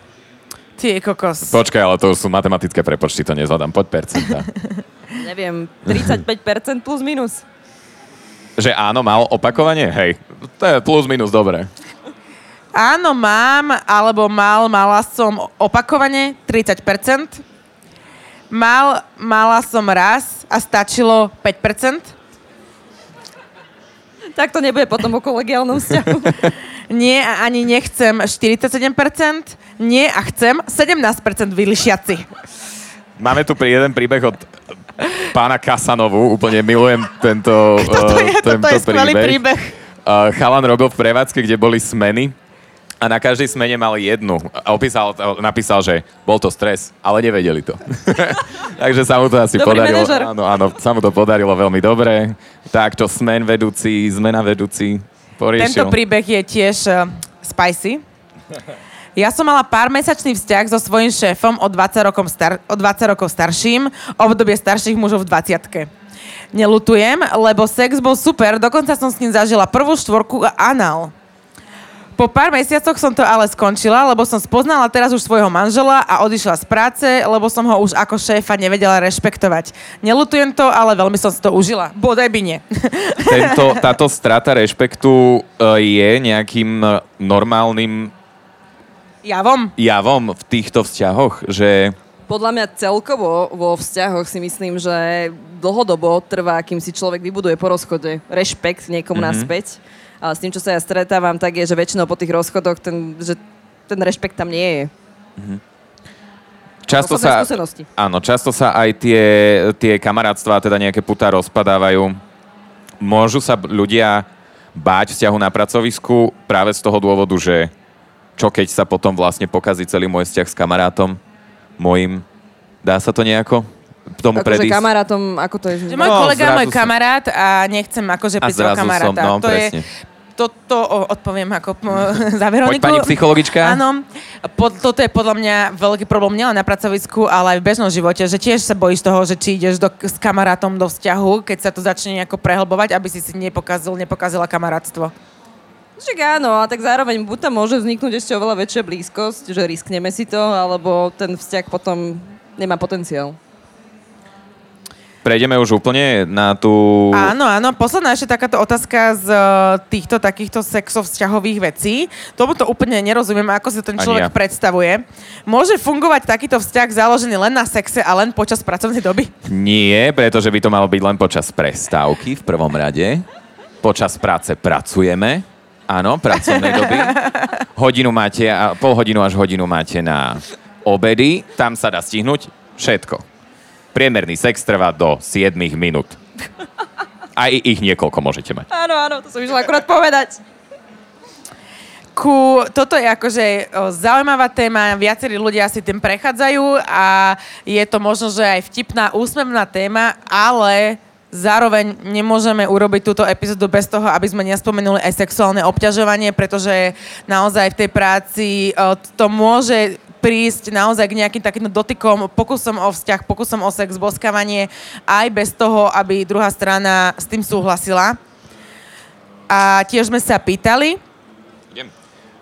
Ty kokos. Počkaj, ale to sú matematické prepočty, to nezvládam. Poď percenta. Neviem, 35% plus minus. Že áno, mal opakovanie? Hej, to je plus minus dobré. Áno, mám, alebo mal, mala som opakovane 30%. Mal, mala som raz a stačilo 5%. Tak to nebude potom o kolegiálnom vzťahu. Nie a ani nechcem 47%. Nie a chcem 17% vylišiaci. Máme tu pri jeden príbeh od pána Kasanovu, úplne milujem tento, Toto je, uh, tento toto je skvelý príbeh. Uh, chalan robil v prevádzke, kde boli smeny a na každej smene mal jednu. Opísal, napísal, že bol to stres, ale nevedeli to. Takže sa mu to asi Dobrý podarilo. manažer. Áno, áno, sa mu to podarilo veľmi dobre. Takto smen vedúci, zmena vedúci poriešil. Tento príbeh je tiež uh, spicy. Ja som mala pár mesačný vzťah so svojím šéfom o 20 rokov, star- o 20 rokov starším, obdobie starších mužov v 20 Nelutujem, lebo sex bol super, dokonca som s ním zažila prvú štvorku a anal. Po pár mesiacoch som to ale skončila, lebo som spoznala teraz už svojho manžela a odišla z práce, lebo som ho už ako šéfa nevedela rešpektovať. Nelutujem to, ale veľmi som si to užila. Bodaj by nie. Tento, táto strata rešpektu uh, je nejakým uh, normálnym Javom? javom v týchto vzťahoch, že Podľa mňa celkovo vo vzťahoch si myslím, že dlhodobo trvá, kým si človek vybuduje po rozchode rešpekt niekomu mm-hmm. naspäť. Ale s tým, čo sa ja stretávam, tak je, že väčšinou po tých rozchodoch ten, že ten rešpekt tam nie je. často Osobné sa... skúsenosti. Áno, často sa aj tie, tie kamarátstva, teda nejaké putá rozpadávajú. Môžu sa ľudia báť vzťahu na pracovisku práve z toho dôvodu, že čo keď sa potom vlastne pokazí celý môj vzťah s kamarátom mojim. Dá sa to nejako tomu Akože predísť? kamarátom, ako to je? Že môj No, kolega, zrazu môj kamarát a nechcem akože A prísť o zrazu som, kamaráta. no, to presne. je, to, to o, odpoviem ako za Poď Veroniku. pani psychologička. Áno, po, toto je podľa mňa veľký problém nielen na pracovisku, ale aj v bežnom živote, že tiež sa bojíš toho, že či ideš do, s kamarátom do vzťahu, keď sa to začne nejako prehlbovať, aby si si nepokazil, nepokazila kamarátstvo. Však áno, a tak zároveň buď tam môže vzniknúť ešte oveľa väčšia blízkosť, že riskneme si to, alebo ten vzťah potom nemá potenciál. Prejdeme už úplne na tú... Áno, áno. Posledná ešte takáto otázka z e, týchto takýchto sexov vzťahových vecí. Tomuto úplne nerozumiem, ako si to ten človek ja. predstavuje. Môže fungovať takýto vzťah založený len na sexe a len počas pracovnej doby? Nie, pretože by to malo byť len počas prestávky v prvom rade. Počas práce pracujeme. Áno, pracovnej doby. Hodinu máte, a pol hodinu až hodinu máte na obedy. Tam sa dá stihnúť všetko. Priemerný sex trvá do 7 minút. Aj ich niekoľko môžete mať. Áno, áno, to som išla akurát povedať. Ku, toto je akože o, zaujímavá téma, viacerí ľudia si tým prechádzajú a je to možno, že aj vtipná, úsmevná téma, ale zároveň nemôžeme urobiť túto epizódu bez toho, aby sme nespomenuli aj sexuálne obťažovanie, pretože naozaj v tej práci to môže prísť naozaj k nejakým takým dotykom, pokusom o vzťah, pokusom o sex, boskávanie, aj bez toho, aby druhá strana s tým súhlasila. A tiež sme sa pýtali,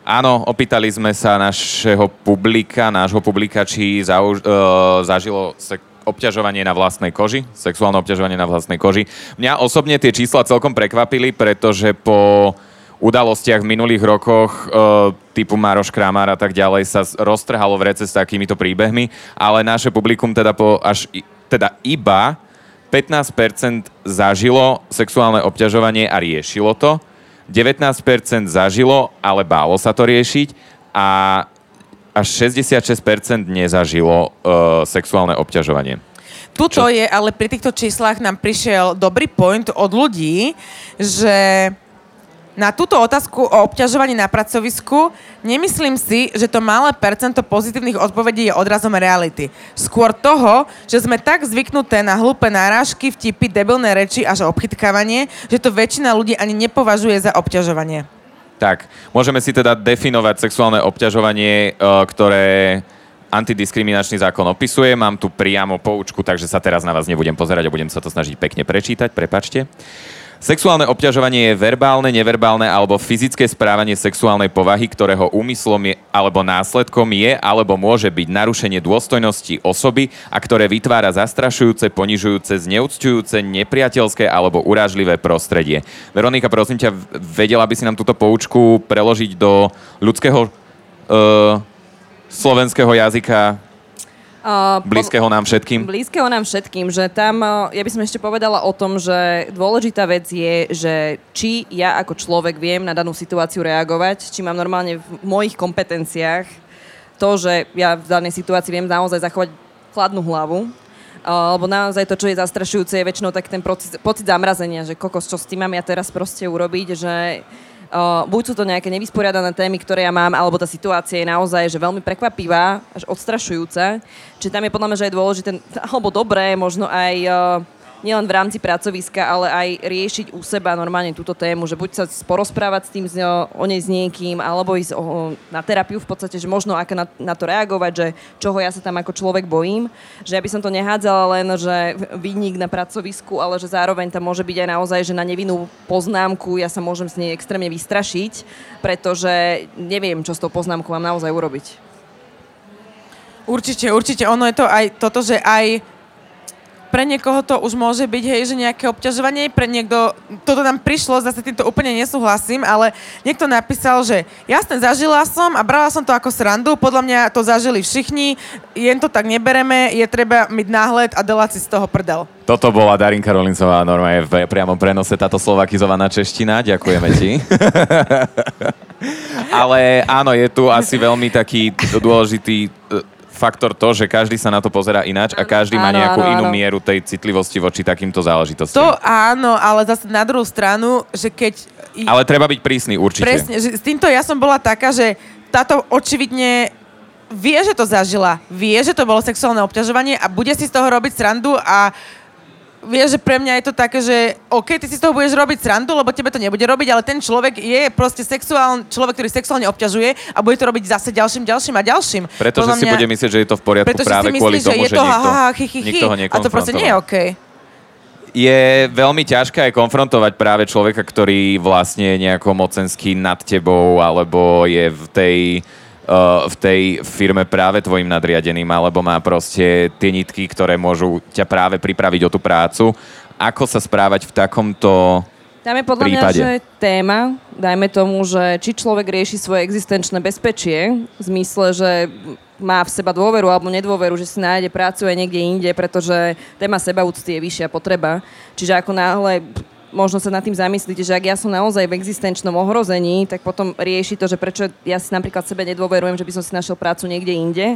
Áno, opýtali sme sa našeho publika, nášho publika, či zauž, uh, zažilo sek- obťažovanie na vlastnej koži, sexuálne obťažovanie na vlastnej koži. Mňa osobne tie čísla celkom prekvapili, pretože po udalostiach v minulých rokoch uh, typu Maroš Kramár a tak ďalej sa roztrhalo v rece s takýmito príbehmi, ale naše publikum teda, po až, teda iba 15% zažilo sexuálne obťažovanie a riešilo to. 19% zažilo, ale bálo sa to riešiť a až 66% nezažilo uh, sexuálne obťažovanie. Tuto je, ale pri týchto číslach nám prišiel dobrý point od ľudí, že na túto otázku o obťažovaní na pracovisku nemyslím si, že to malé percento pozitívnych odpovedí je odrazom reality. Skôr toho, že sme tak zvyknuté na hlúpe náražky, vtipy, debilné reči až obchytkávanie, že to väčšina ľudí ani nepovažuje za obťažovanie. Tak, môžeme si teda definovať sexuálne obťažovanie, uh, ktoré antidiskriminačný zákon opisuje. Mám tu priamo poučku, takže sa teraz na vás nebudem pozerať a budem sa to snažiť pekne prečítať. Prepačte. Sexuálne obťažovanie je verbálne, neverbálne alebo fyzické správanie sexuálnej povahy, ktorého úmyslom je, alebo následkom je alebo môže byť narušenie dôstojnosti osoby a ktoré vytvára zastrašujúce, ponižujúce, zneúcťujúce, nepriateľské alebo urážlivé prostredie. Veronika, prosím ťa, vedela by si nám túto poučku preložiť do ľudského uh, slovenského jazyka Uh, blízkeho nám všetkým? Blízkeho nám všetkým, že tam, ja by som ešte povedala o tom, že dôležitá vec je, že či ja ako človek viem na danú situáciu reagovať, či mám normálne v mojich kompetenciách to, že ja v danej situácii viem naozaj zachovať chladnú hlavu, uh, lebo naozaj to, čo je zastrašujúce, je väčšinou tak ten pocit, pocit zamrazenia, že kokos, čo s tým mám ja teraz proste urobiť, že Uh, buď sú to nejaké nevysporiadané témy, ktoré ja mám, alebo tá situácia je naozaj že veľmi prekvapivá, až odstrašujúca. Čiže tam je podľa mňa, že je dôležité, alebo dobré, možno aj uh, nielen v rámci pracoviska, ale aj riešiť u seba normálne túto tému, že buď sa porozprávať s tým o nej s niekým, alebo ísť o, na terapiu v podstate, že možno ako na, na to reagovať, že čoho ja sa tam ako človek bojím, že ja by som to nehádzala len, že výnik na pracovisku, ale že zároveň tam môže byť aj naozaj, že na nevinnú poznámku ja sa môžem s nej extrémne vystrašiť, pretože neviem, čo s tou poznámkou mám naozaj urobiť. Určite, určite. Ono je to aj toto, že aj pre niekoho to už môže byť, hej, že nejaké obťažovanie, pre niekto, toto nám prišlo, zase týmto úplne nesúhlasím, ale niekto napísal, že jasne, zažila som a brala som to ako srandu, podľa mňa to zažili všichni, jen to tak nebereme, je treba mať náhled a delať si z toho prdel. Toto bola Darinka Rolincová, normálne v priamom prenose. Táto slovakizovaná čeština, ďakujeme ti. ale áno, je tu asi veľmi taký dôležitý faktor to, že každý sa na to pozera ináč a každý áno, má nejakú áno, inú áno. mieru tej citlivosti voči takýmto záležitostiam. To áno, ale zase na druhú stranu, že keď... Ale treba byť prísny, určite. Presne, že s týmto ja som bola taká, že táto očividne vie, že to zažila, vie, že to bolo sexuálne obťažovanie a bude si z toho robiť srandu a vieš, že pre mňa je to také, že OK, ty si z toho budeš robiť srandu, lebo tebe to nebude robiť, ale ten človek je proste sexuálny, človek, ktorý sexuálne obťažuje a bude to robiť zase ďalším, ďalším a ďalším. Pretože mňa, si bude myslieť, že je to v poriadku práve myslí, kvôli tomu, že, to, niekto, ha, chy, chy, nikto ho A to proste nie je OK. Je veľmi ťažké aj konfrontovať práve človeka, ktorý vlastne je nejako mocenský nad tebou, alebo je v tej v tej firme práve tvojim nadriadeným, alebo má proste tie nitky, ktoré môžu ťa práve pripraviť o tú prácu. Ako sa správať v takomto tam je podľa prípade. mňa, že téma, dajme tomu, že či človek rieši svoje existenčné bezpečie, v zmysle, že má v seba dôveru alebo nedôveru, že si nájde prácu aj niekde inde, pretože téma sebaúcty je vyššia potreba. Čiže ako náhle možno sa nad tým zamyslíte, že ak ja som naozaj v existenčnom ohrození, tak potom rieši to, že prečo ja si napríklad sebe nedôverujem, že by som si našiel prácu niekde inde.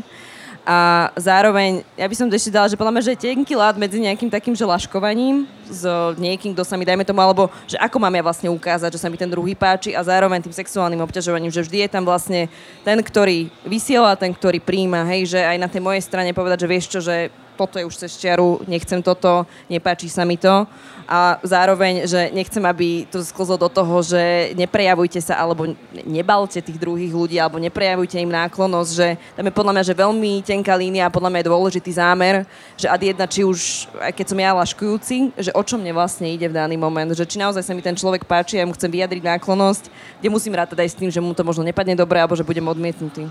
A zároveň, ja by som ešte dala, že podľa mňa, že je tenký lát medzi nejakým takým, že laškovaním s niekým, kto sa mi, dajme tomu, alebo že ako mám ja vlastne ukázať, že sa mi ten druhý páči a zároveň tým sexuálnym obťažovaním, že vždy je tam vlastne ten, ktorý vysiela, ten, ktorý príjma, hej, že aj na tej mojej strane povedať, že vieš čo, že toto je už cez čiaru, nechcem toto, nepáči sa mi to. A zároveň, že nechcem, aby to sklzlo do toho, že neprejavujte sa alebo nebalte tých druhých ľudí alebo neprejavujte im náklonosť, že tam je podľa mňa že veľmi tenká línia a podľa mňa je dôležitý zámer, že ad jedna, či už, aj keď som ja laškujúci, že o čo mne vlastne ide v daný moment, že či naozaj sa mi ten človek páči a ja mu chcem vyjadriť náklonosť, kde musím rátať aj s tým, že mu to možno nepadne dobre alebo že budem odmietnutý.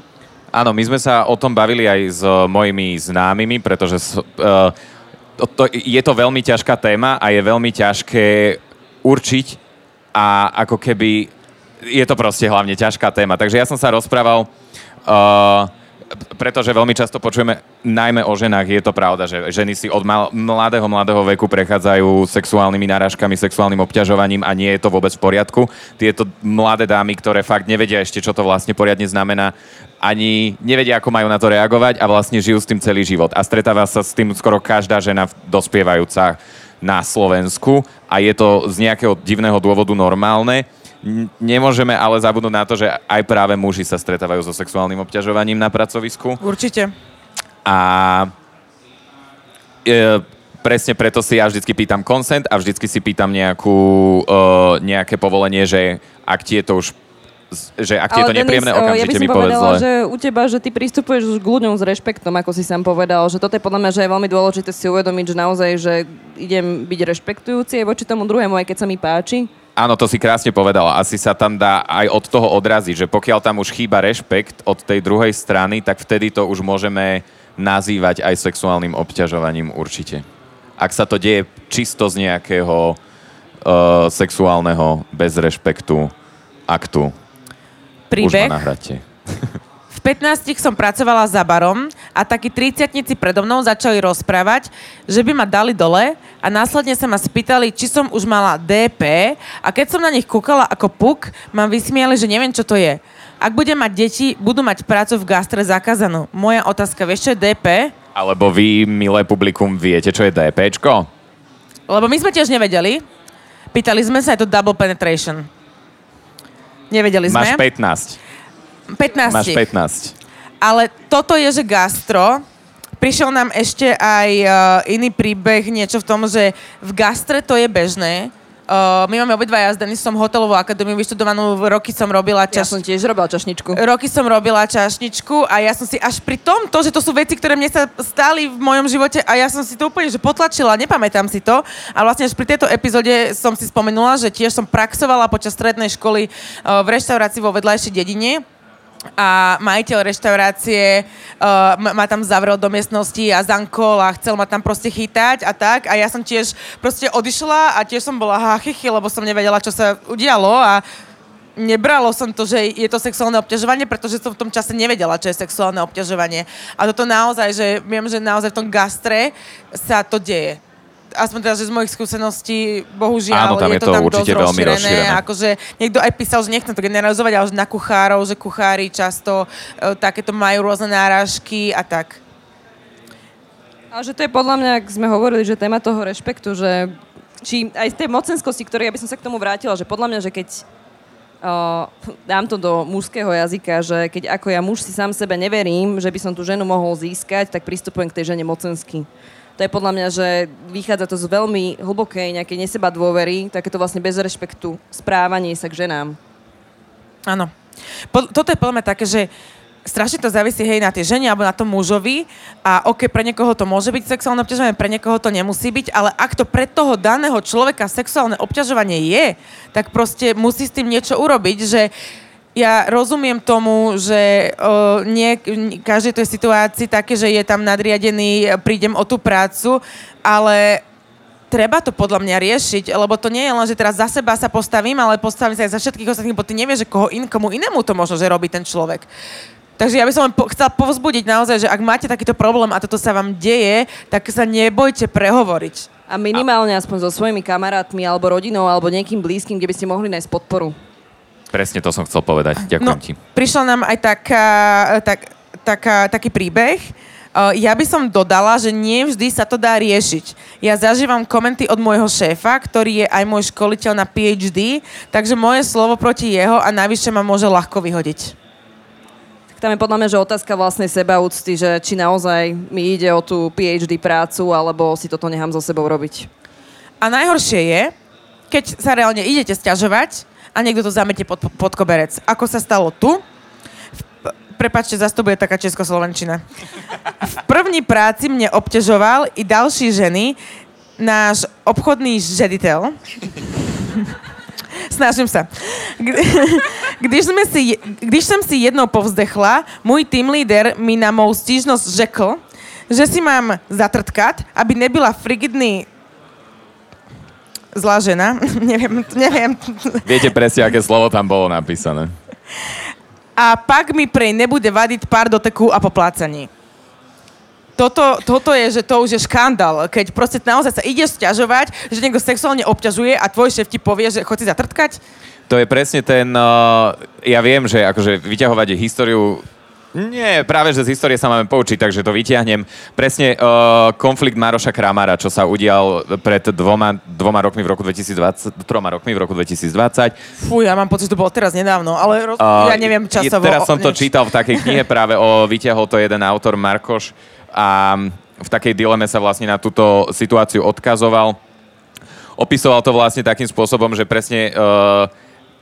Áno, my sme sa o tom bavili aj s mojimi známymi, pretože uh, to, je to veľmi ťažká téma a je veľmi ťažké určiť a ako keby je to proste hlavne ťažká téma. Takže ja som sa rozprával uh, pretože veľmi často počujeme, najmä o ženách, je to pravda, že ženy si od mladého, mladého veku prechádzajú sexuálnymi narážkami, sexuálnym obťažovaním a nie je to vôbec v poriadku. Tieto mladé dámy, ktoré fakt nevedia ešte, čo to vlastne poriadne znamená, ani nevedia, ako majú na to reagovať a vlastne žijú s tým celý život. A stretáva sa s tým skoro každá žena dospievajúca na Slovensku a je to z nejakého divného dôvodu normálne nemôžeme ale zabudnúť na to, že aj práve muži sa stretávajú so sexuálnym obťažovaním na pracovisku. Určite. A e, presne preto si ja vždycky pýtam consent a vždycky si pýtam nejakú, e, nejaké povolenie, že ak ti je to už že ak ti je to nepríjemné, o, ja by okamžite som mi povedz zle. že u teba, že ty pristupuješ už k ľuďom s rešpektom, ako si sám povedal, že toto je podľa mňa, že je veľmi dôležité si uvedomiť, že naozaj, že idem byť rešpektujúci aj voči tomu druhému, aj keď sa mi páči. Áno, to si krásne povedala. Asi sa tam dá aj od toho odraziť, že pokiaľ tam už chýba rešpekt od tej druhej strany, tak vtedy to už môžeme nazývať aj sexuálnym obťažovaním určite. Ak sa to deje čisto z nejakého uh, sexuálneho bez rešpektu aktu. Príbeh. Už ma nahráte. V 15 som pracovala za barom a takí 30 predo mnou začali rozprávať, že by ma dali dole a následne sa ma spýtali, či som už mala DP a keď som na nich kúkala ako puk, ma vysmiali, že neviem, čo to je. Ak budem mať deti, budú mať prácu v gastre zakázanú. Moja otázka, vieš, čo je DP? Alebo vy, milé publikum, viete, čo je DPčko? Lebo my sme tiež nevedeli. Pýtali sme sa, je to double penetration. Nevedeli sme. Máš 15. 15. Máš 15. Ale toto je, že gastro. Prišiel nám ešte aj uh, iný príbeh, niečo v tom, že v gastre to je bežné. Uh, my máme obidva jazdení, som hotelovú akadémiu vyštudovanú, roky som robila Ja čas... som tiež robila čašničku. Roky som robila čašničku a ja som si až pri tom, to, že to sú veci, ktoré mne sa stali v mojom živote a ja som si to úplne že potlačila, nepamätám si to. A vlastne až pri tejto epizóde som si spomenula, že tiež som praxovala počas strednej školy uh, v reštaurácii vo vedľajšej dedine a majiteľ reštaurácie uh, ma, tam zavrel do miestnosti a zankol a chcel ma tam proste chytať a tak. A ja som tiež proste odišla a tiež som bola hachichy, lebo som nevedela, čo sa udialo a nebralo som to, že je to sexuálne obťažovanie, pretože som v tom čase nevedela, čo je sexuálne obťažovanie. A toto naozaj, že viem, že naozaj v tom gastre sa to deje aspoň teda, že z mojich skúseností, bohužiaľ, Áno, tam je je to to tam určite dosť veľmi rozšírené. Akože niekto aj písal, že nechcem to generalizovať, ale že na kuchárov, že kuchári často e, takéto majú rôzne náražky a tak. Ale že to je podľa mňa, ak sme hovorili, že téma toho rešpektu, že či aj z tej mocenskosti, ktoré ja by som sa k tomu vrátila, že podľa mňa, že keď uh, dám to do mužského jazyka, že keď ako ja muž si sám sebe neverím, že by som tú ženu mohol získať, tak pristupujem k tej žene mocensky. To je podľa mňa, že vychádza to z veľmi hlbokej nejakej neseba dôvery, takéto vlastne bez rešpektu správanie sa k ženám. Áno. Po, toto je podľa mňa také, že strašne to závisí hej na tej žene alebo na tom mužovi a ok, pre niekoho to môže byť sexuálne obťažovanie, pre niekoho to nemusí byť, ale ak to pre toho daného človeka sexuálne obťažovanie je, tak proste musí s tým niečo urobiť, že ja rozumiem tomu, že uh, nie, každej tej situácii také, že je tam nadriadený, prídem o tú prácu, ale treba to podľa mňa riešiť, lebo to nie je len, že teraz za seba sa postavím, ale postavím sa aj za všetkých ostatných, bo ty nevieš, že koho in, komu inému to možno, že robí ten človek. Takže ja by som len po, chcela povzbudiť naozaj, že ak máte takýto problém a toto sa vám deje, tak sa nebojte prehovoriť. A minimálne aspoň so svojimi kamarátmi alebo rodinou alebo niekým blízkym, kde by ste mohli nájsť podporu. Presne to som chcel povedať. Ďakujem No, ti. prišla nám aj taká, tak, taká, taký príbeh. Uh, ja by som dodala, že nie vždy sa to dá riešiť. Ja zažívam komenty od môjho šéfa, ktorý je aj môj školiteľ na PhD, takže moje slovo proti jeho a navyše ma môže ľahko vyhodiť. Tak tam je podľa mňa, že otázka vlastnej sebaúcty, že či naozaj mi ide o tú PhD prácu, alebo si toto nechám so sebou robiť. A najhoršie je, keď sa reálne idete sťažovať a niekto to zamete pod, pod koberec. Ako sa stalo tu? Prepačte, zase to bude taká českoslovenčina. V první práci mne obťažoval i další ženy náš obchodný žediteľ. Snažím sa. Kdy- Když, sme si, když jsem si jednou povzdechla, můj team leader mi na mou stížnosť řekl, že si mám zatrtkať, aby nebyla frigidný zlá žena. neviem, neviem. Viete presne, aké slovo tam bolo napísané. A pak mi prej nebude vadiť pár doteků a poplácaní. Toto, toto je, že to už je škandál, keď proste naozaj sa ideš sťažovať, že niekto sexuálne obťažuje a tvoj šéf ti povie, že chod si zatrtkať. To je presne ten... Uh, ja viem, že akože vyťahovať históriu... Nie, práve, že z histórie sa máme poučiť, takže to vyťahnem. Presne uh, konflikt Maroša Kramára, čo sa udial pred dvoma, dvoma rokmi v roku 2020, troma rokmi v roku 2020. Fú, ja mám pocit, to bolo teraz nedávno, ale roz... Uh, ja neviem časovo. Teraz som to čítal v takej knihe práve o, vyťahol to jeden autor Markoš a v takej dileme sa vlastne na túto situáciu odkazoval. Opisoval to vlastne takým spôsobom, že presne uh,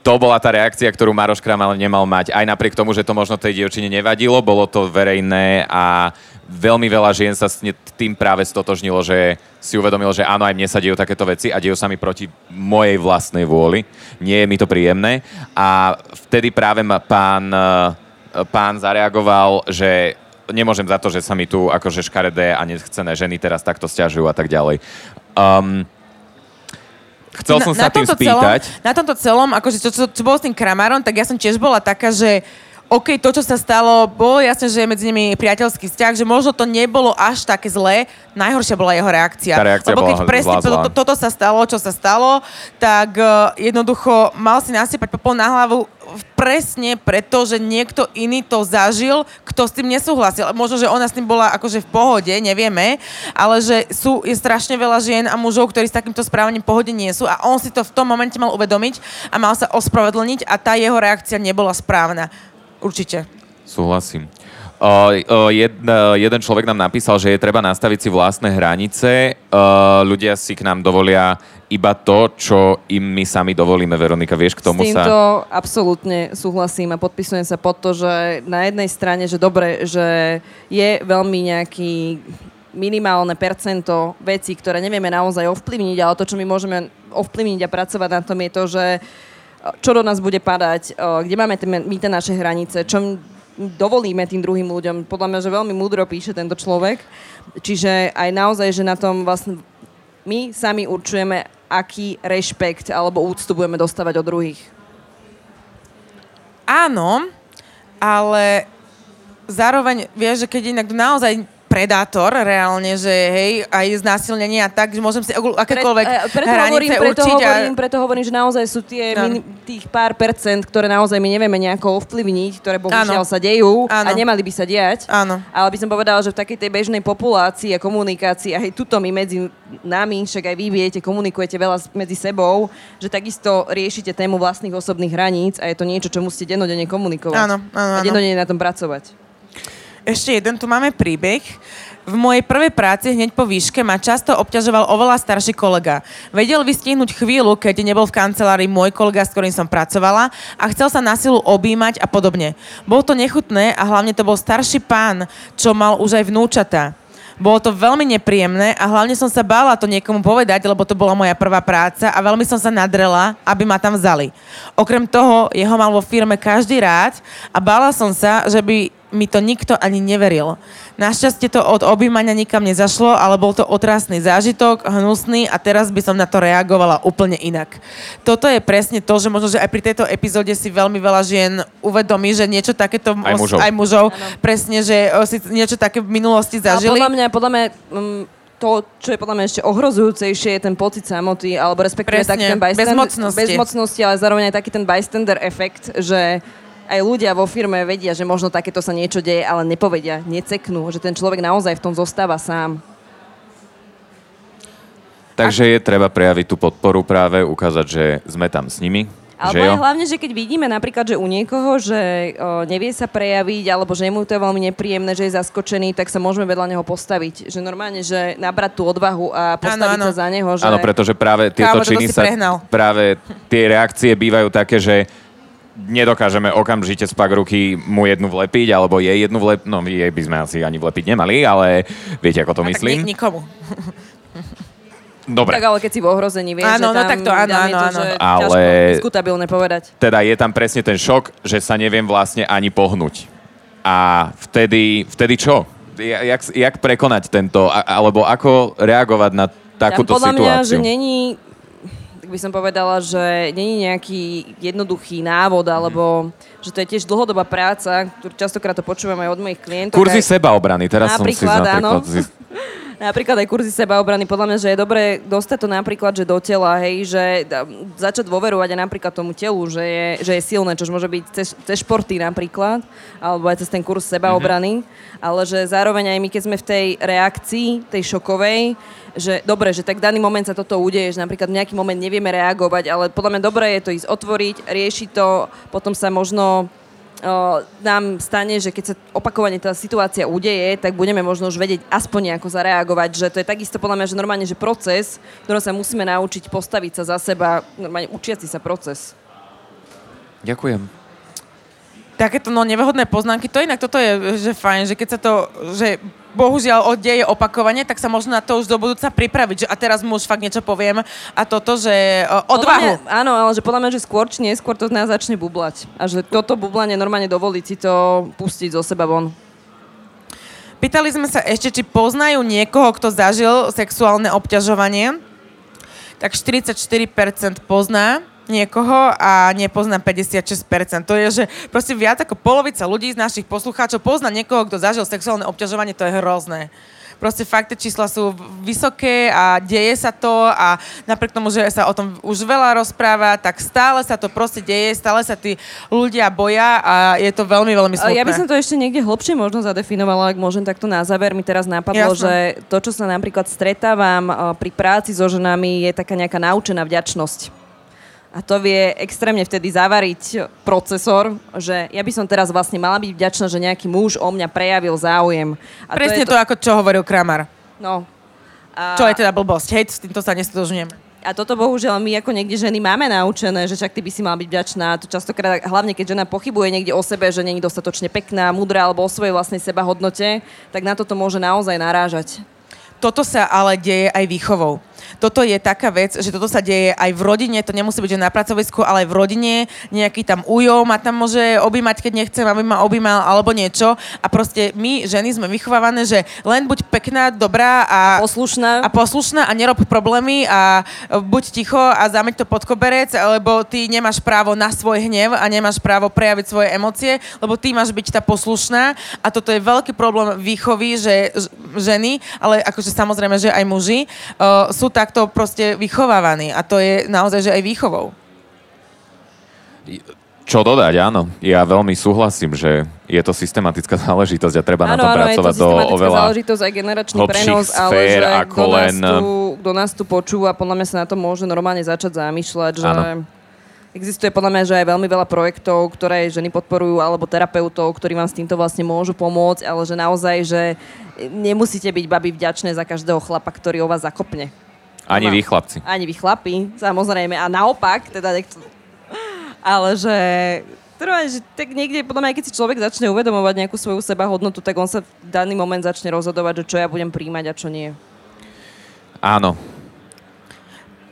to bola tá reakcia, ktorú Maroš Kramal nemal mať. Aj napriek tomu, že to možno tej dievčine nevadilo, bolo to verejné a veľmi veľa žien sa s tým práve stotožnilo, že si uvedomil, že áno, aj mne sa dejú takéto veci a dejú sa mi proti mojej vlastnej vôli. Nie je mi to príjemné. A vtedy práve pán, pán zareagoval, že nemôžem za to, že sa mi tu akože škaredé a nechcené ženy teraz takto stiažujú a tak ďalej. Um, Chcel som na, sa na tým spýtať. Celom, na tomto celom, akože čo, čo, čo bolo s tým kramárom, tak ja som tiež bola taká, že OK, to, čo sa stalo, bolo jasné, že je medzi nimi priateľský vzťah, že možno to nebolo až také zlé. Najhoršia bola jeho reakcia. Tá reakcia Lebo keď bola presne zlá. To, to, toto sa stalo, čo sa stalo, tak uh, jednoducho mal si nasypať popol na hlavu presne preto, že niekto iný to zažil, kto s tým nesúhlasil. Možno, že ona s tým bola akože v pohode, nevieme, ale že sú, je strašne veľa žien a mužov, ktorí s takýmto správaním v pohode nie sú a on si to v tom momente mal uvedomiť a mal sa ospravedlniť a tá jeho reakcia nebola správna. Určite. Súhlasím. Uh, uh, jed, uh, jeden človek nám napísal, že je treba nastaviť si vlastné hranice. Uh, ľudia si k nám dovolia iba to, čo im my sami dovolíme. Veronika, vieš k tomu sa... S týmto sa... absolútne súhlasím a podpisujem sa pod to, že na jednej strane, že dobre, že je veľmi nejaký minimálne percento vecí, ktoré nevieme naozaj ovplyvniť, ale to, čo my môžeme ovplyvniť a pracovať na tom je to, že čo do nás bude padať, kde máme my tie naše hranice, čo dovolíme tým druhým ľuďom. Podľa mňa, že veľmi múdro píše tento človek. Čiže aj naozaj, že na tom vlastne my sami určujeme, aký rešpekt alebo úctu budeme dostávať od druhých. Áno, ale zároveň, vieš, že keď inak naozaj predátor reálne, že hej, aj znásilnenie a tak, že môžem si akékoľvek Pre, preto hovorím, preto určiť. Hovorím, a... Preto hovorím, že naozaj sú tie no. min, tých pár percent, ktoré naozaj my nevieme nejako ovplyvniť, ktoré bohužiaľ sa dejú ano. a nemali by sa diať. Áno. Ale by som povedala, že v takej tej bežnej populácii a komunikácii, aj tuto my medzi nami, však aj vy viete, komunikujete veľa medzi sebou, že takisto riešite tému vlastných osobných hraníc a je to niečo, čo musíte dennodenne komunikovať. Áno, áno, áno. A dennodenne na tom pracovať. Ešte jeden tu máme príbeh. V mojej prvej práci hneď po výške ma často obťažoval oveľa starší kolega. Vedel vystihnúť chvíľu, keď nebol v kancelárii môj kolega, s ktorým som pracovala a chcel sa na silu objímať a podobne. Bolo to nechutné a hlavne to bol starší pán, čo mal už aj vnúčatá. Bolo to veľmi nepríjemné a hlavne som sa bála to niekomu povedať, lebo to bola moja prvá práca a veľmi som sa nadrela, aby ma tam vzali. Okrem toho, jeho mal vo firme každý rád a bála som sa, že by mi to nikto ani neveril. Našťastie to od objímania nikam nezašlo, ale bol to otrasný zážitok, hnusný a teraz by som na to reagovala úplne inak. Toto je presne to, že možno, že aj pri tejto epizóde si veľmi veľa žien uvedomí, že niečo takéto aj mužov, aj mužov presne, že si niečo také v minulosti zažili. A podľa mňa, podľa mňa um, to, čo je podľa mňa ešte ohrozujúcejšie, je ten pocit samoty, alebo respektíve taký ten bystander, bezmocnosti. bezmocnosti, ale zároveň aj taký ten bystander efekt, že aj ľudia vo firme vedia, že možno takéto sa niečo deje, ale nepovedia, neceknú, že ten človek naozaj v tom zostáva sám. Takže je treba prejaviť tú podporu práve, ukázať, že sme tam s nimi. Alebo že aj hlavne, že keď vidíme napríklad, že u niekoho, že o, nevie sa prejaviť, alebo že mu to je veľmi nepríjemné, že je zaskočený, tak sa môžeme vedľa neho postaviť. Že normálne, že nabrať tú odvahu a postaviť ano, ano. sa za neho. Že... Áno, pretože práve tieto Kámo, činy sa... Prehnal. Práve tie reakcie bývajú také, že nedokážeme okamžite spak ruky mu jednu vlepiť, alebo jej jednu vlepiť, no jej by sme asi ani vlepiť nemali, ale viete, ako to no, myslím? Ni- nikomu. Dobre. Tak ale keď si v ohrození, vieš, áno, že no, tak to, áno, áno, to, áno. ale... diskutabilné povedať. Teda je tam presne ten šok, že sa neviem vlastne ani pohnúť. A vtedy, vtedy čo? Jak, jak prekonať tento, alebo ako reagovať na takúto podľa situáciu? Mňa, že není by som povedala, že není nejaký jednoduchý návod, alebo že to je tiež dlhodobá práca, ktorú častokrát to počúvam aj od mojich klientov. Kurzy aj... sebaobrany, teraz som si napríklad... Áno. napríklad aj kurzy sebaobrany, podľa mňa, že je dobré dostať to napríklad, že do tela, hej, že začať dôverovať aj napríklad tomu telu, že je, že je silné, čo môže byť cez, cez športy napríklad, alebo aj cez ten kurz sebaobrany, mm-hmm. ale že zároveň aj my, keď sme v tej reakcii, tej šokovej, že dobre, že tak v daný moment sa toto udeje, že napríklad v nejaký moment nevieme reagovať, ale podľa mňa dobré je to ísť otvoriť, riešiť to, potom sa možno nám stane, že keď sa opakovane tá situácia udeje, tak budeme možno už vedieť aspoň nejako zareagovať, že to je takisto podľa mňa, že normálne, že proces, ktorom sa musíme naučiť postaviť sa za seba, normálne učiaci sa proces. Ďakujem. Takéto no, nevehodné poznámky, to inak toto je že fajn, že keď sa to, že bohužiaľ deje opakovane, tak sa možno na to už do budúca pripraviť, že a teraz mu už fakt niečo poviem a toto, že Podľa odvahu. Mňa, áno, ale že podľa mňa, že skôr či neskôr to z nás začne bublať. A že toto bublanie normálne dovoliť si to pustiť zo seba von. Pýtali sme sa ešte, či poznajú niekoho, kto zažil sexuálne obťažovanie. Tak 44% pozná niekoho a nepozná 56%. To je, že proste viac ako polovica ľudí z našich poslucháčov pozná niekoho, kto zažil sexuálne obťažovanie, to je hrozné. Proste fakt, tie čísla sú vysoké a deje sa to a napriek tomu, že sa o tom už veľa rozpráva, tak stále sa to proste deje, stále sa tí ľudia boja a je to veľmi, veľmi smutné. Ja by som to ešte niekde hlbšie možno zadefinovala, ak môžem takto na záver. Mi teraz napadlo, Jasné. že to, čo sa napríklad stretávam pri práci so ženami, je taká nejaká naučená vďačnosť. A to vie extrémne vtedy zavariť procesor, že ja by som teraz vlastne mala byť vďačná, že nejaký muž o mňa prejavil záujem. A Presne to, to, je ako čo hovoril Kramar. No. A, Čo je teda blbosť, hej, s týmto sa nestotožňujeme. a toto bohužiaľ my ako niekde ženy máme naučené, že však ty by si mala byť vďačná. To častokrát, hlavne keď žena pochybuje niekde o sebe, že není dostatočne pekná, múdra alebo o svojej vlastnej seba hodnote, tak na toto môže naozaj narážať. Toto sa ale deje aj výchovou. Toto je taká vec, že toto sa deje aj v rodine, to nemusí byť že na pracovisku, ale aj v rodine. Nejaký tam ujo ma tam môže objímať, keď nechcem, aby ma objímal, alebo niečo. A proste my, ženy, sme vychovávané, že len buď pekná, dobrá a Poslušná. a poslušná a nerob problémy a buď ticho a zameď to pod koberec, lebo ty nemáš právo na svoj hnev a nemáš právo prejaviť svoje emócie, lebo ty máš byť tá poslušná a toto je veľký problém výchovy, že ženy, ale akože samozrejme, že aj muži uh, sú takto proste vychovávaní a to je naozaj, že aj výchovou. Čo dodať, áno. Ja veľmi súhlasím, že je to systematická záležitosť a treba na Áno, tom áno, je to pracovať do oveľa... záležitosť aj generačný prenos, ale sfér že ako kto, nás len- tu, kto nás tu počúva, podľa mňa sa na to môže normálne začať zamýšľať, že Áno. existuje podľa mňa, že aj veľmi veľa projektov, ktoré ženy podporujú, alebo terapeutov, ktorí vám s týmto vlastne môžu pomôcť, ale že naozaj, že nemusíte byť babi vďačné za každého chlapa, ktorý o vás zakopne. Ani vy, chlapci. Ani vy chlapi, samozrejme. A naopak, teda nechcem... Ale že... Trvá, že tak niekde, podľa mňa, keď si človek začne uvedomovať nejakú svoju seba hodnotu, tak on sa v daný moment začne rozhodovať, že čo ja budem príjmať a čo nie. Áno.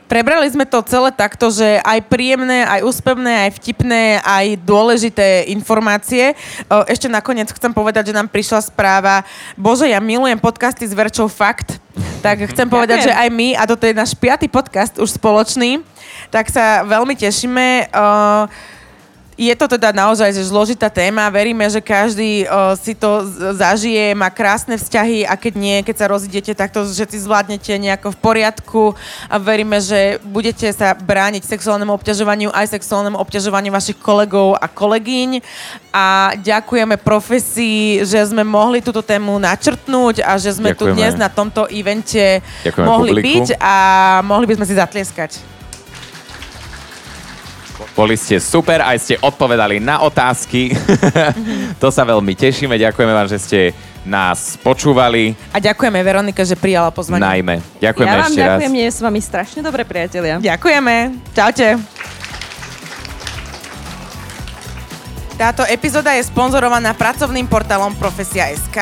Prebrali sme to celé takto, že aj príjemné, aj úspevné, aj vtipné, aj dôležité informácie. O, Ešte nakoniec chcem povedať, že nám prišla správa Bože, ja milujem podcasty s Verčou Fakt. Tak chcem povedať, že aj my, a toto je náš piatý podcast už spoločný, tak sa veľmi tešíme. O, je to teda naozaj že zložitá téma. Veríme, že každý o, si to zažije, má krásne vzťahy a keď nie, keď sa rozidete, tak to všetci zvládnete nejako v poriadku a veríme, že budete sa brániť sexuálnemu obťažovaniu aj sexuálnemu obťažovaniu vašich kolegov a kolegyň. A ďakujeme profesii, že sme mohli túto tému načrtnúť a že sme tu Ďakujeme. dnes na tomto evente Ďakujeme mohli publiku. byť a mohli by sme si zatlieskať. Boli ste super, aj ste odpovedali na otázky. to sa veľmi tešíme. Ďakujeme vám, že ste nás počúvali. A ďakujeme Veronike, že prijala pozvanie. Najmä. Ďakujeme ja vám ešte ďakujem, raz. je s vami strašne dobré priatelia. Ďakujeme. Čaute. Táto epizóda je sponzorovaná pracovným portálom Profesia.sk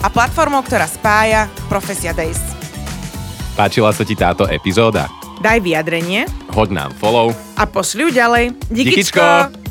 a platformou, ktorá spája Profesia Days. Páčila sa ti táto epizóda? Daj vyjadrenie Hoď nám follow. a ju ďalej. Díkičko.